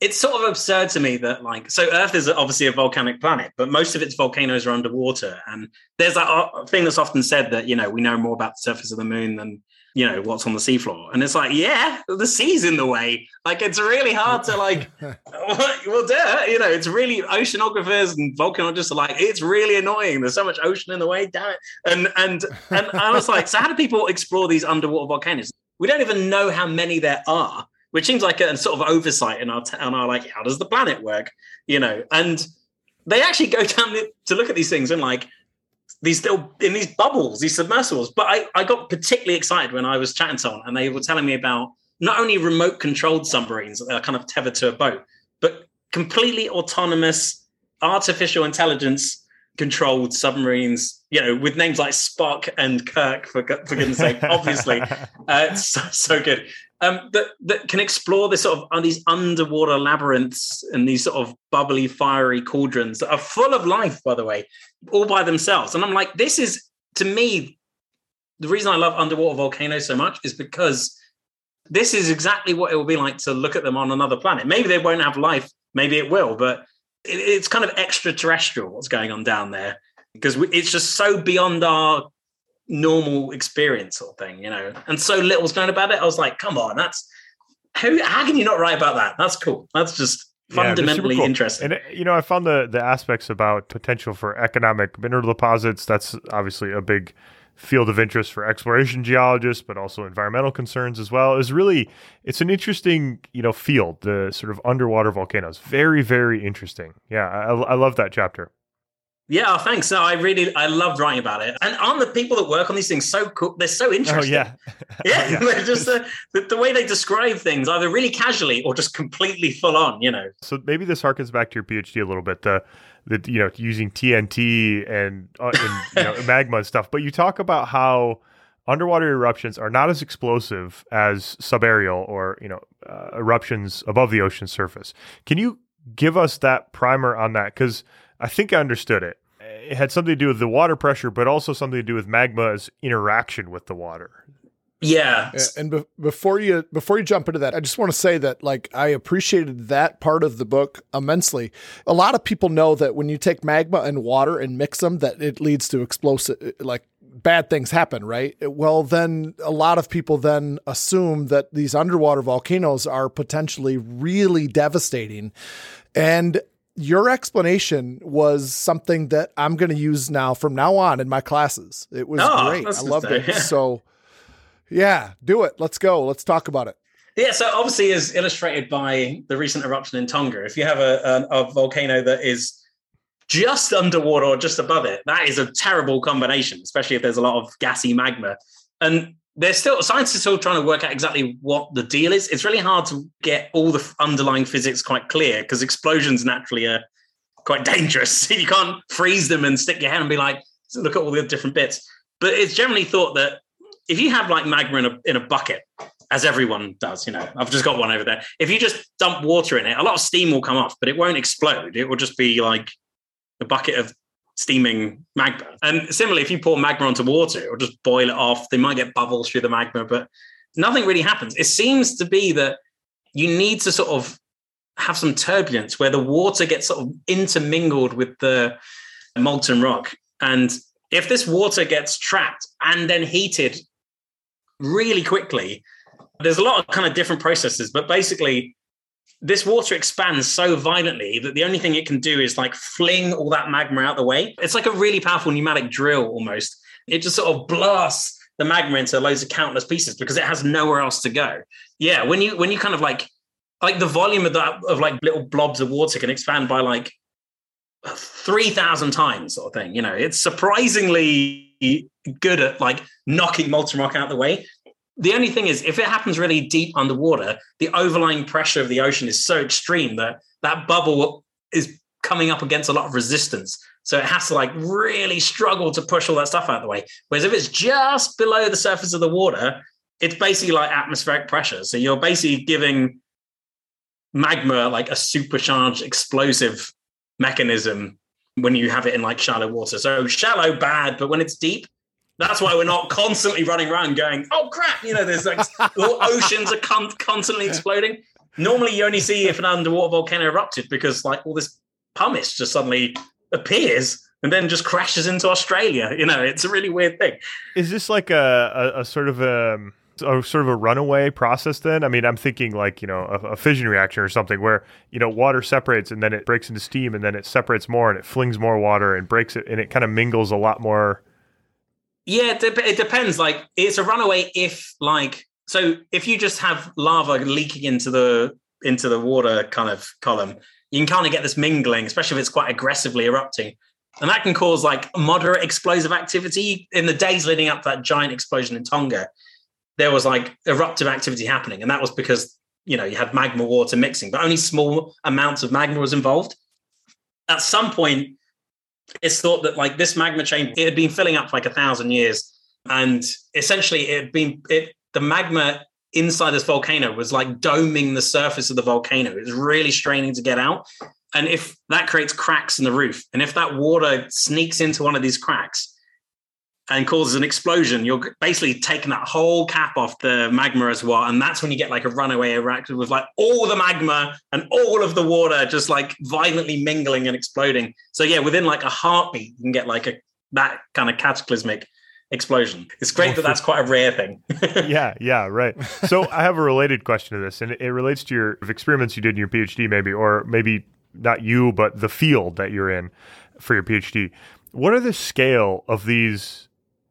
it's sort of absurd to me that like so Earth is obviously a volcanic planet, but most of its volcanoes are underwater, and there's that uh, thing that's often said that you know we know more about the surface of the moon than you know what's on the seafloor, and it's like yeah, the sea's in the way. Like it's really hard to like well, duh, you know, it's really oceanographers and volcanologists are like it's really annoying. There's so much ocean in the way, damn it. And and and I was like, so how do people explore these underwater volcanoes? We don't even know how many there are, which seems like a sort of oversight in our t- on our like how does the planet work, you know? And they actually go down to look at these things and like these still in these bubbles, these submersibles. But I, I got particularly excited when I was chatting to someone and they were telling me about not only remote controlled submarines that are kind of tethered to a boat, but completely autonomous artificial intelligence controlled submarines, you know, with names like Spock and Kirk, for, for goodness sake, obviously. Uh, so, so good. Um, that, that can explore this sort of uh, these underwater labyrinths and these sort of bubbly, fiery cauldrons that are full of life, by the way, all by themselves. And I'm like, this is to me the reason I love underwater volcanoes so much is because this is exactly what it will be like to look at them on another planet. Maybe they won't have life, maybe it will, but it's kind of extraterrestrial what's going on down there because it's just so beyond our normal experience sort of thing, you know. And so little's known about it. I was like, come on, that's how how can you not write about that? That's cool. That's just fundamentally yeah, cool. interesting. And you know, I found the the aspects about potential for economic mineral deposits. That's obviously a big field of interest for exploration geologists, but also environmental concerns as well. Is really it's an interesting you know field. The sort of underwater volcanoes, very very interesting. Yeah, I, I love that chapter. Yeah, thanks. No, I really I loved writing about it. And aren't the people that work on these things so cool? They're so interesting. Oh yeah, yeah. yeah. they're just uh, the, the, way they describe things, either really casually or just completely full on. You know. So maybe this harkens back to your PhD a little bit. The the you know using TNT and, uh, and you know, magma and stuff. But you talk about how underwater eruptions are not as explosive as subaerial or you know uh, eruptions above the ocean surface. Can you give us that primer on that? Because I think I understood it. It had something to do with the water pressure, but also something to do with magma's interaction with the water. Yeah. And be- before you before you jump into that, I just want to say that like I appreciated that part of the book immensely. A lot of people know that when you take magma and water and mix them that it leads to explosive like bad things happen, right? Well, then a lot of people then assume that these underwater volcanoes are potentially really devastating. And your explanation was something that I'm going to use now from now on in my classes. It was oh, great. I loved it. Yeah. So, yeah, do it. Let's go. Let's talk about it. Yeah, so obviously, as illustrated by the recent eruption in Tonga, if you have a, a, a volcano that is just underwater or just above it, that is a terrible combination, especially if there's a lot of gassy magma. And there's still scientists are still trying to work out exactly what the deal is. It's really hard to get all the underlying physics quite clear because explosions naturally are quite dangerous. you can't freeze them and stick your hand and be like, look at all the different bits. But it's generally thought that if you have like magma in a in a bucket, as everyone does, you know, I've just got one over there. If you just dump water in it, a lot of steam will come off, but it won't explode. It will just be like a bucket of steaming magma. And similarly, if you pour magma onto water, it'll just boil it off. They might get bubbles through the magma, but nothing really happens. It seems to be that you need to sort of have some turbulence where the water gets sort of intermingled with the molten rock. And if this water gets trapped and then heated really quickly, there's a lot of kind of different processes, but basically this water expands so violently that the only thing it can do is like fling all that magma out the way. It's like a really powerful pneumatic drill almost. It just sort of blasts the magma into loads of countless pieces because it has nowhere else to go. Yeah, when you when you kind of like like the volume of that of like little blobs of water can expand by like 3000 times sort of thing you know it's surprisingly good at like knocking molten rock out of the way the only thing is, if it happens really deep underwater, the overlying pressure of the ocean is so extreme that that bubble is coming up against a lot of resistance. So it has to like really struggle to push all that stuff out of the way. Whereas if it's just below the surface of the water, it's basically like atmospheric pressure. So you're basically giving magma like a supercharged explosive mechanism when you have it in like shallow water. So shallow, bad, but when it's deep, that's why we're not constantly running around going, oh crap, you know, there's like oceans are con- constantly exploding. Normally, you only see if an underwater volcano erupted because like all this pumice just suddenly appears and then just crashes into Australia. You know, it's a really weird thing. Is this like a, a, a sort of a, a sort of a runaway process then? I mean, I'm thinking like, you know, a, a, fission reaction or something where, you know, water separates and then it breaks into steam and then it separates more and it flings more water and breaks it and it kind of mingles a lot more. Yeah, it depends. Like it's a runaway if like so if you just have lava leaking into the into the water kind of column, you can kind of get this mingling, especially if it's quite aggressively erupting. And that can cause like moderate explosive activity in the days leading up to that giant explosion in Tonga. There was like eruptive activity happening, and that was because you know you had magma water mixing, but only small amounts of magma was involved. At some point, it's thought that like this magma chain it had been filling up for like a thousand years, and essentially it had been it the magma inside this volcano was like doming the surface of the volcano. It was really straining to get out. And if that creates cracks in the roof, and if that water sneaks into one of these cracks and causes an explosion, you're basically taking that whole cap off the magma reservoir. And that's when you get like a runaway eruption with like all the magma and all of the water just like violently mingling and exploding. So yeah, within like a heartbeat, you can get like a that kind of cataclysmic explosion. It's great that that's quite a rare thing. yeah, yeah, right. So I have a related question to this, and it relates to your experiments you did in your PhD, maybe, or maybe not you, but the field that you're in for your PhD. What are the scale of these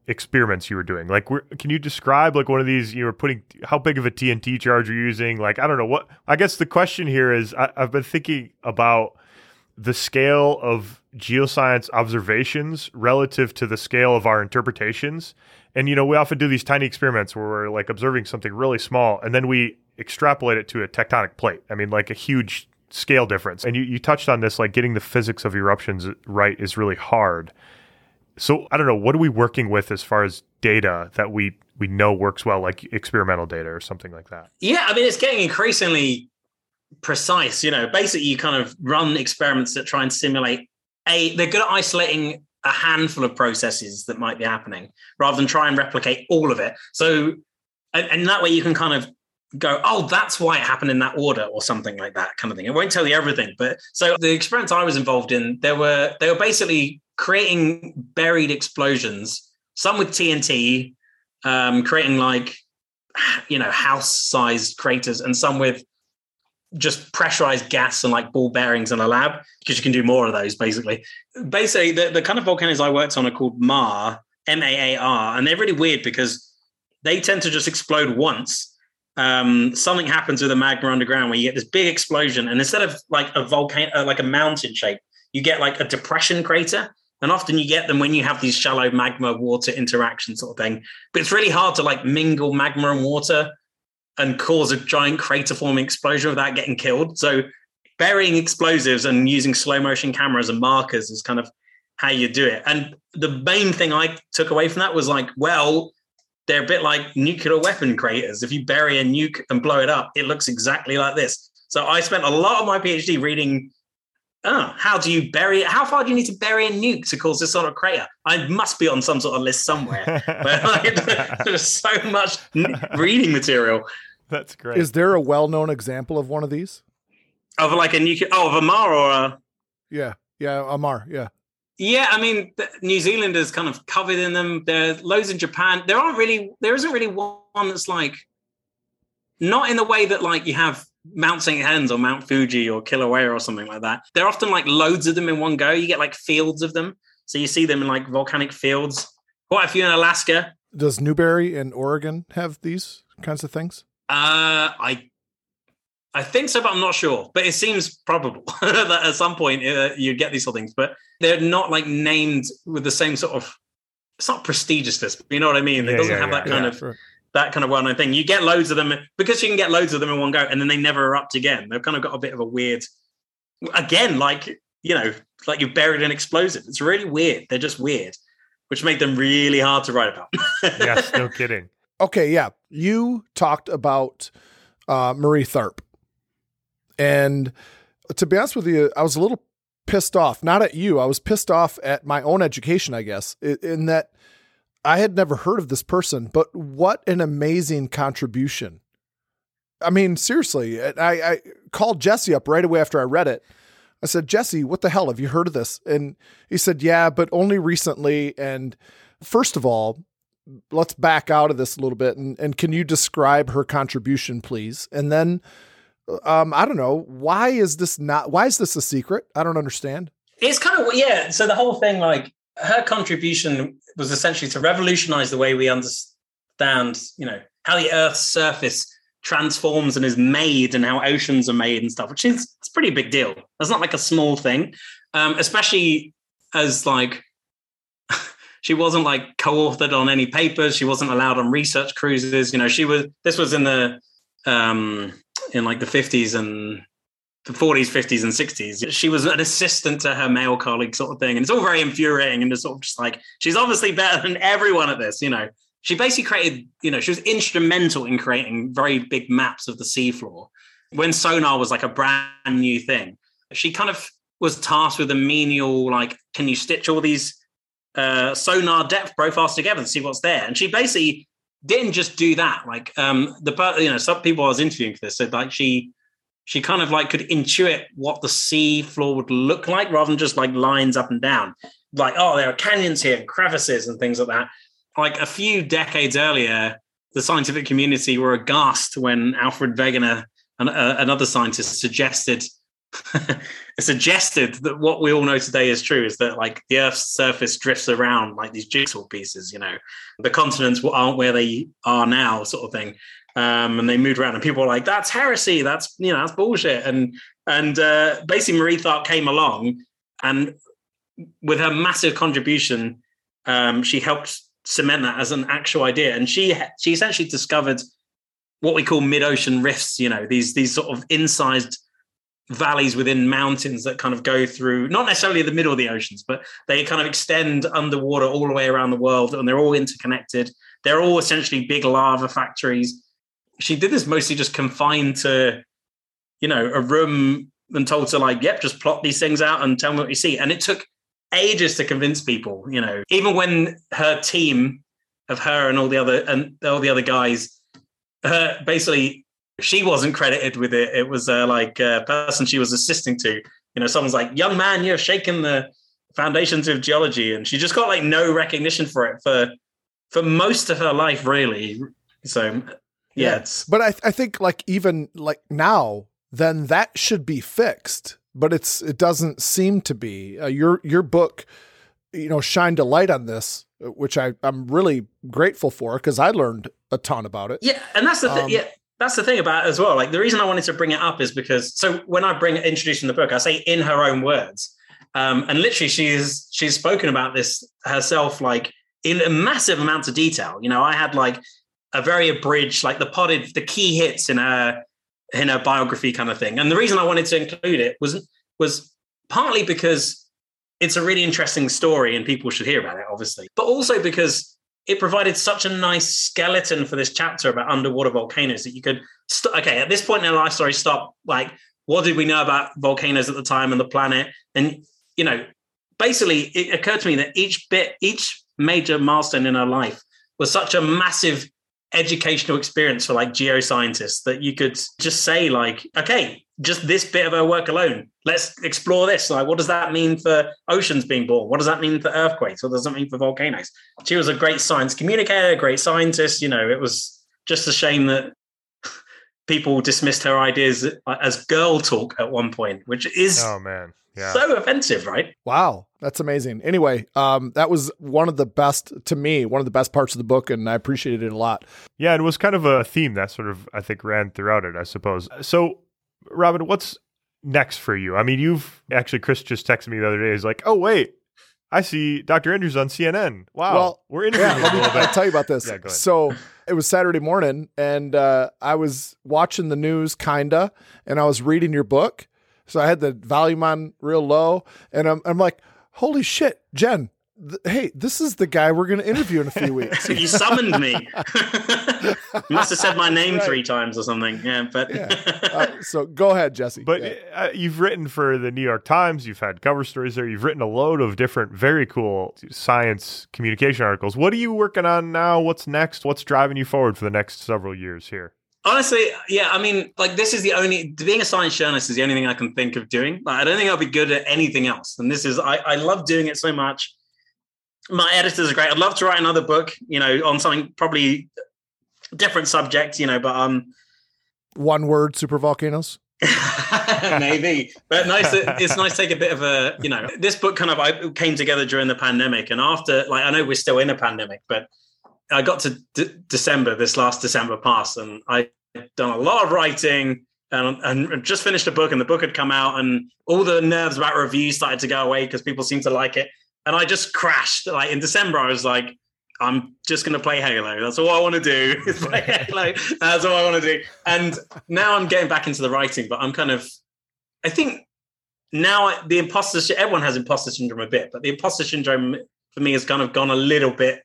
experiments you were doing? Like, can you describe like one of these? You were putting how big of a TNT charge you're using? Like, I don't know what. I guess the question here is, I, I've been thinking about the scale of geoscience observations relative to the scale of our interpretations. And you know, we often do these tiny experiments where we're like observing something really small and then we extrapolate it to a tectonic plate. I mean, like a huge scale difference. And you, you touched on this, like getting the physics of eruptions right is really hard. So I don't know, what are we working with as far as data that we we know works well, like experimental data or something like that? Yeah, I mean, it's getting increasingly precise. You know, basically, you kind of run experiments that try and simulate a. They're good at isolating a handful of processes that might be happening rather than try and replicate all of it. So, and, and that way you can kind of go, oh, that's why it happened in that order or something like that kind of thing. It won't tell you everything, but so the experiments I was involved in, there were they were basically creating buried explosions, some with TNT, um, creating like you know house-sized craters, and some with just pressurized gas and like ball bearings in a lab because you can do more of those basically. Basically, the, the kind of volcanoes I worked on are called maar, M A A R, and they're really weird because they tend to just explode once. Um, something happens with the magma underground where you get this big explosion, and instead of like a volcano, uh, like a mountain shape, you get like a depression crater. And often you get them when you have these shallow magma water interaction sort of thing. But it's really hard to like mingle magma and water and cause a giant crater forming explosion without getting killed. So burying explosives and using slow motion cameras and markers is kind of how you do it. And the main thing I took away from that was like, well, they're a bit like nuclear weapon craters. If you bury a nuke and blow it up, it looks exactly like this. So I spent a lot of my PhD reading oh, how do you bury it? How far do you need to bury a nuke to cause this sort of crater? I must be on some sort of list somewhere. but there's so much reading material. That's great. Is there a well-known example of one of these? Of like a nuclear? Oh, of a maar or a? Yeah, yeah, a maar. Yeah. Yeah, I mean, New Zealand is kind of covered in them. There are loads in Japan. There aren't really. There isn't really one that's like. Not in the way that like you have Mount St. Helens or Mount Fuji or Kilauea or something like that. They're often like loads of them in one go. You get like fields of them. So you see them in like volcanic fields. Quite a few in Alaska. Does Newberry in Oregon have these kinds of things? Uh, I I think so, but I'm not sure. But it seems probable that at some point uh, you get these sort of things, but they're not like named with the same sort of. It's not prestigiousness, you know what I mean? It yeah, doesn't yeah, have yeah. that kind of that kind of well-known thing. You get loads of them because you can get loads of them in one go, and then they never erupt again. They've kind of got a bit of a weird, again, like you know, like you've buried an explosive. It's really weird. They're just weird, which make them really hard to write about. yes, no kidding. Okay, yeah, you talked about uh, Marie Tharp, and to be honest with you, I was a little pissed off. Not at you. I was pissed off at my own education, I guess, in that I had never heard of this person, but what an amazing contribution. I mean, seriously, I, I called Jesse up right away after I read it. I said, Jesse, what the hell? Have you heard of this? And he said, Yeah, but only recently. And first of all, let's back out of this a little bit. And, and can you describe her contribution, please? And then, um, I don't know, why is this not, why is this a secret? I don't understand. It's kind of, yeah. So the whole thing, like, her contribution was essentially to revolutionize the way we understand, you know, how the Earth's surface transforms and is made and how oceans are made and stuff, which is it's pretty big deal. That's not like a small thing, um, especially as like she wasn't like co-authored on any papers. She wasn't allowed on research cruises. You know, she was. This was in the um, in like the fifties and the 40s, 50s, and 60s. She was an assistant to her male colleague, sort of thing. And it's all very infuriating and it's sort of just like, she's obviously better than everyone at this, you know. She basically created, you know, she was instrumental in creating very big maps of the seafloor when sonar was like a brand new thing. She kind of was tasked with a menial, like, can you stitch all these uh, sonar depth profiles together to see what's there? And she basically didn't just do that. Like, um, the, you know, some people I was interviewing for this said, like, she, she kind of like could intuit what the sea floor would look like rather than just like lines up and down. Like, oh, there are canyons here and crevices and things like that like a few decades earlier, the scientific community were aghast when Alfred Wegener and uh, another scientist suggested suggested that what we all know today is true is that like the Earth's surface drifts around like these jigsaw pieces. You know, the continents aren't where they are now, sort of thing. Um, and they moved around, and people were like, "That's heresy. That's you know, that's bullshit." And and uh, basically, Marie Tharp came along, and with her massive contribution, um, she helped cement that as an actual idea. And she she essentially discovered what we call mid-ocean rifts. You know, these these sort of incised valleys within mountains that kind of go through not necessarily the middle of the oceans, but they kind of extend underwater all the way around the world, and they're all interconnected. They're all essentially big lava factories. She did this mostly just confined to, you know, a room and told to like, yep, just plot these things out and tell me what you see. And it took ages to convince people. You know, even when her team of her and all the other and all the other guys, her basically she wasn't credited with it. It was uh, like a person she was assisting to. You know, someone's like, "Young man, you're shaking the foundations of geology," and she just got like no recognition for it for for most of her life, really. So, yeah, yeah. but I, I think like even like now, then that should be fixed but it's it doesn't seem to be. Uh, your your book, you know, shined a light on this, which I I'm really grateful for because I learned a ton about it. Yeah, and that's the thing. Um, yeah, that's the thing about it as well. Like the reason I wanted to bring it up is because so when I bring introducing the book, I say in her own words, um, and literally she's she's spoken about this herself, like in a massive amounts of detail. You know, I had like a very abridged, like the potted, the key hits in her in a biography kind of thing. And the reason I wanted to include it was was partly because it's a really interesting story and people should hear about it, obviously, but also because it provided such a nice skeleton for this chapter about underwater volcanoes that you could st- okay at this point in our life story stop like what did we know about volcanoes at the time and the planet and you know basically it occurred to me that each bit each major milestone in our life was such a massive educational experience for like geoscientists that you could just say like okay just this bit of her work alone let's explore this. Like what does that mean for oceans being born? What does that mean for earthquakes? What does that mean for volcanoes? She was a great science communicator great scientist you know it was just a shame that people dismissed her ideas as girl talk at one point which is oh man yeah. so offensive right wow that's amazing. Anyway, um, that was one of the best to me, one of the best parts of the book, and I appreciated it a lot. Yeah, it was kind of a theme that sort of I think ran throughout it. I suppose. So, Robin, what's next for you? I mean, you've actually Chris just texted me the other day. He's like, "Oh wait, I see Dr. Andrews on CNN. Wow, well, we're interviewing yeah, let me, I'll tell you about this. yeah, so it was Saturday morning, and uh, I was watching the news, kinda, and I was reading your book. So I had the volume on real low, and I'm I'm like, holy shit, Jen. Th- hey, this is the guy we're going to interview in a few weeks. you summoned me. you must have said my name right. three times or something. Yeah, but yeah. Uh, so go ahead, Jesse. But yeah. uh, you've written for the New York Times. You've had cover stories there. You've written a load of different, very cool science communication articles. What are you working on now? What's next? What's driving you forward for the next several years here? Honestly, yeah, I mean, like this is the only being a science journalist is the only thing I can think of doing. Like, I don't think I'll be good at anything else. And this is I, I love doing it so much. My editors are great. I'd love to write another book, you know, on something probably different subject, you know, but um one word super volcanoes. Maybe, but nice. It's nice to take a bit of a, you know, this book kind of I came together during the pandemic, and after, like, I know we're still in a pandemic, but I got to D- December, this last December pass, and I had done a lot of writing and, and just finished a book, and the book had come out, and all the nerves about reviews started to go away because people seemed to like it, and I just crashed. Like in December, I was like, I'm just going to play Halo. That's all I want to do. Play Halo. That's all I want to do. And now I'm getting back into the writing, but I'm kind of, I think now the imposter, everyone has imposter syndrome a bit, but the imposter syndrome for me has kind of gone a little bit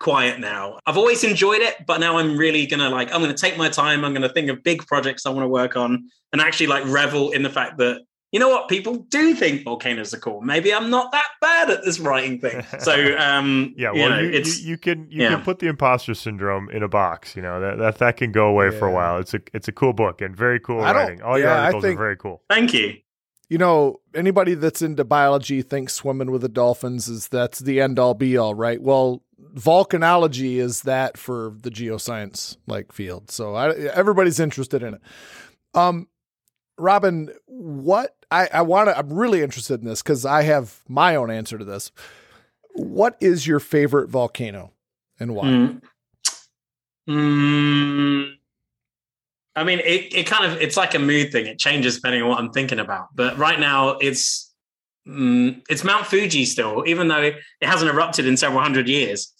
quiet now. I've always enjoyed it, but now I'm really gonna like I'm gonna take my time. I'm gonna think of big projects I want to work on and actually like revel in the fact that you know what people do think volcanoes are cool. Maybe I'm not that bad at this writing thing. So um yeah, well you, know, you, you, you, can you yeah. can put the imposter syndrome in a box. You know that that, that can go away yeah. for a while. It's a it's a cool book and very cool writing. All your yeah, articles think, are very cool. Thank you you know, anybody that's into biology thinks swimming with the dolphins is that's the end all be all, right? Well, volcanology is that for the geoscience like field. So I, everybody's interested in it. Um, Robin, what I, I want to, I'm really interested in this because I have my own answer to this. What is your favorite volcano and why? Mm. Mm. I mean, it, it kind of it's like a mood thing. It changes depending on what I'm thinking about. But right now, it's mm, it's Mount Fuji still, even though it, hasn't erupted in several hundred years.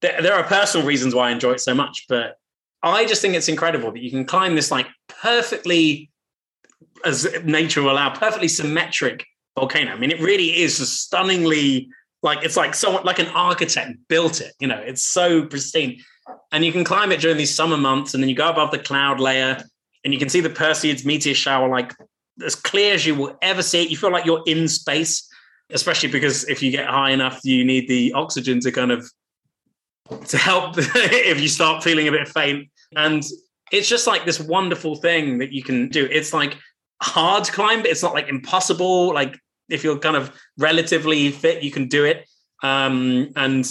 There, there are personal reasons why I enjoy it so much, but I just think it's incredible that you can climb this like perfectly, as nature will allow, perfectly symmetric volcano. I mean, it really is stunningly like it's like someone like an architect built it. You know, it's so pristine and you can climb it during these summer months, and then you go above the cloud layer, and you can see the Perseids meteor shower like as clear as you will ever see it. You feel like you're in space, especially because if you get high enough, you need the oxygen to kind of to help if you start feeling a bit faint. And it's just like this wonderful thing that you can do. It's like hard climb, but it's not like impossible. Like if you're kind of relatively fit, you can do it. Um, and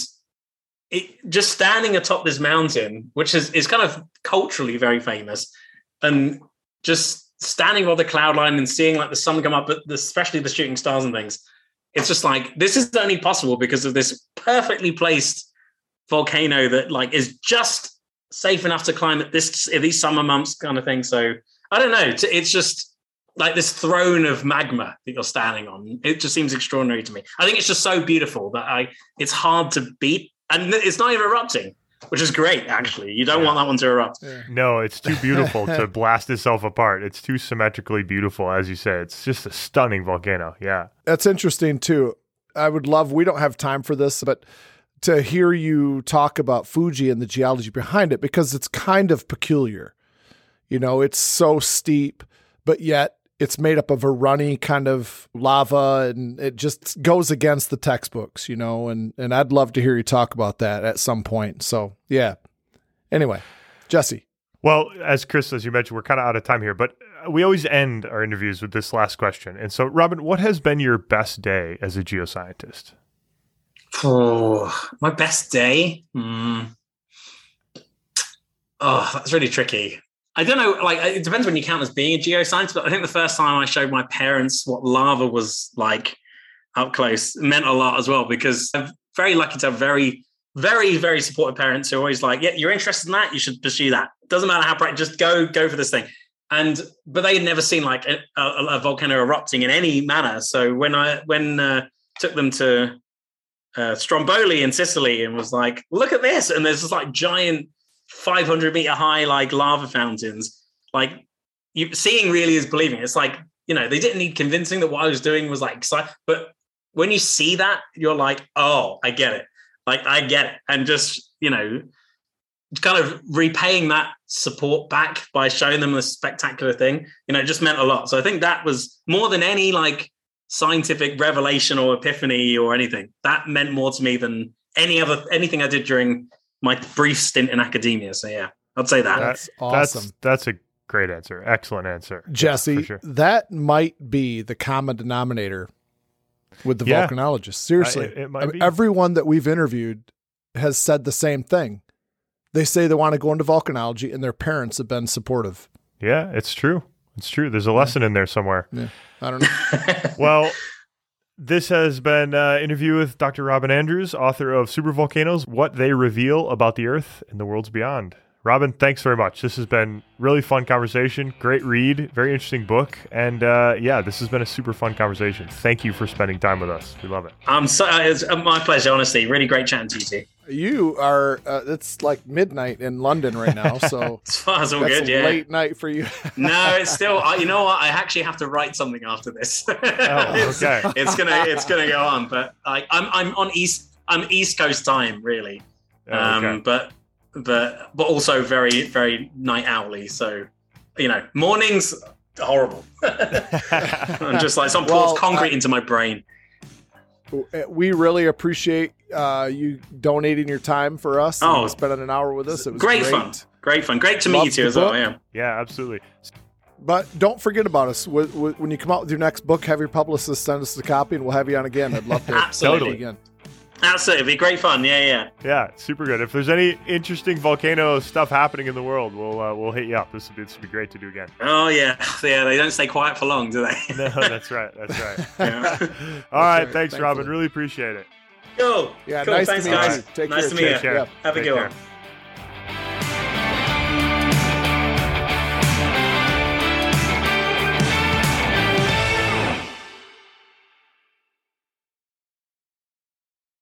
it, just standing atop this mountain, which is, is kind of culturally very famous, and just standing above the cloud line and seeing like the sun come up, but especially the shooting stars and things, it's just like this is only possible because of this perfectly placed volcano that like is just safe enough to climb at this these summer months kind of thing. So I don't know. It's just like this throne of magma that you're standing on. It just seems extraordinary to me. I think it's just so beautiful that I it's hard to beat and it's not even erupting, which is great. Actually, you don't yeah. want that one to erupt. Yeah. No, it's too beautiful to blast itself apart. It's too symmetrically beautiful, as you say. It's just a stunning volcano. Yeah, that's interesting too. I would love. We don't have time for this, but to hear you talk about Fuji and the geology behind it because it's kind of peculiar. You know, it's so steep, but yet it's made up of a runny kind of lava and it just goes against the textbooks, you know, and and I'd love to hear you talk about that at some point. So, yeah. Anyway, Jesse. Well, as Chris, as you mentioned, we're kind of out of time here, but we always end our interviews with this last question. And so, Robin, what has been your best day as a geoscientist? Oh, my best day? Mm. Oh, that's really tricky. I don't know. Like, it depends when you count as being a geoscientist. But I think the first time I showed my parents what lava was like up close meant a lot as well because I'm very lucky to have very, very, very supportive parents who are always like, "Yeah, you're interested in that. You should pursue that. Doesn't matter how bright. Just go, go for this thing." And but they had never seen like a, a, a volcano erupting in any manner. So when I when uh, took them to uh, Stromboli in Sicily and was like, "Look at this!" and there's this like giant 500 meter high like lava fountains. Like you seeing really is believing. It's like you know they didn't need convincing that what I was doing was like exciting, but when you see that, you're like, oh, I get it. Like I get it, and just you know, kind of repaying that support back by showing them the spectacular thing, you know, just meant a lot. So I think that was more than any like scientific revelation or epiphany or anything. That meant more to me than any other anything I did during my brief stint in academia. So yeah, I'd say that. That's awesome. That's, that's a great answer. Excellent answer. Jesse, Yeah, sure. that might be the common denominator with the Yeah. volcanologists. Seriously. I- it- it might I mean, be. everyone that we've interviewed has said the same thing. They say they want to go into volcanology and their parents have been supportive. Yeah, it's true. It's true. There's a lesson in there somewhere. I don't know. Well, this has been an interview with Dr. Robin Andrews, author of Supervolcanoes What They Reveal About the Earth and the Worlds Beyond. Robin, thanks very much. This has been really fun conversation. Great read, very interesting book, and uh, yeah, this has been a super fun conversation. Thank you for spending time with us. We love it. I'm so it's my pleasure, honestly. Really great chatting to you two. you are, uh, it's like midnight in London right now. So As far as all good, yeah. late night for you. No, it's still. I you know what? I actually have to write something after this. Oh, it's, okay. it's gonna it's gonna go on, but I, I'm I'm on east I'm East Coast time really, um, Okay. but but but also very very night owly. So you know, mornings horrible. I'm just like some Well, pours concrete I- into my brain. we really appreciate uh, you donating your time for us Oh. and spending an hour with us. It was Great, great. fun, great fun, great to meet you Loved too the as well. Yeah. yeah, absolutely. But don't forget about us. Wh- wh- When you come out with your next book, have your publicist send us a copy and we'll have you on again. I'd love to Absolutely. have you again. Absolutely, it'd be great fun. Yeah, yeah. Yeah, super good. If there's any interesting volcano stuff happening in the world, we'll uh, we'll hit you up. This would be this would be great to do again. Oh yeah, yeah. They don't stay quiet for long, do they? No, that's right. That's right. Yeah. All right, right, thanks, Robin. Really appreciate it. Cool. Yeah, cool. nice to Thanks, meet guys. you. Take nice care. to meet Take you. care. Yeah. Have a Take good care. one.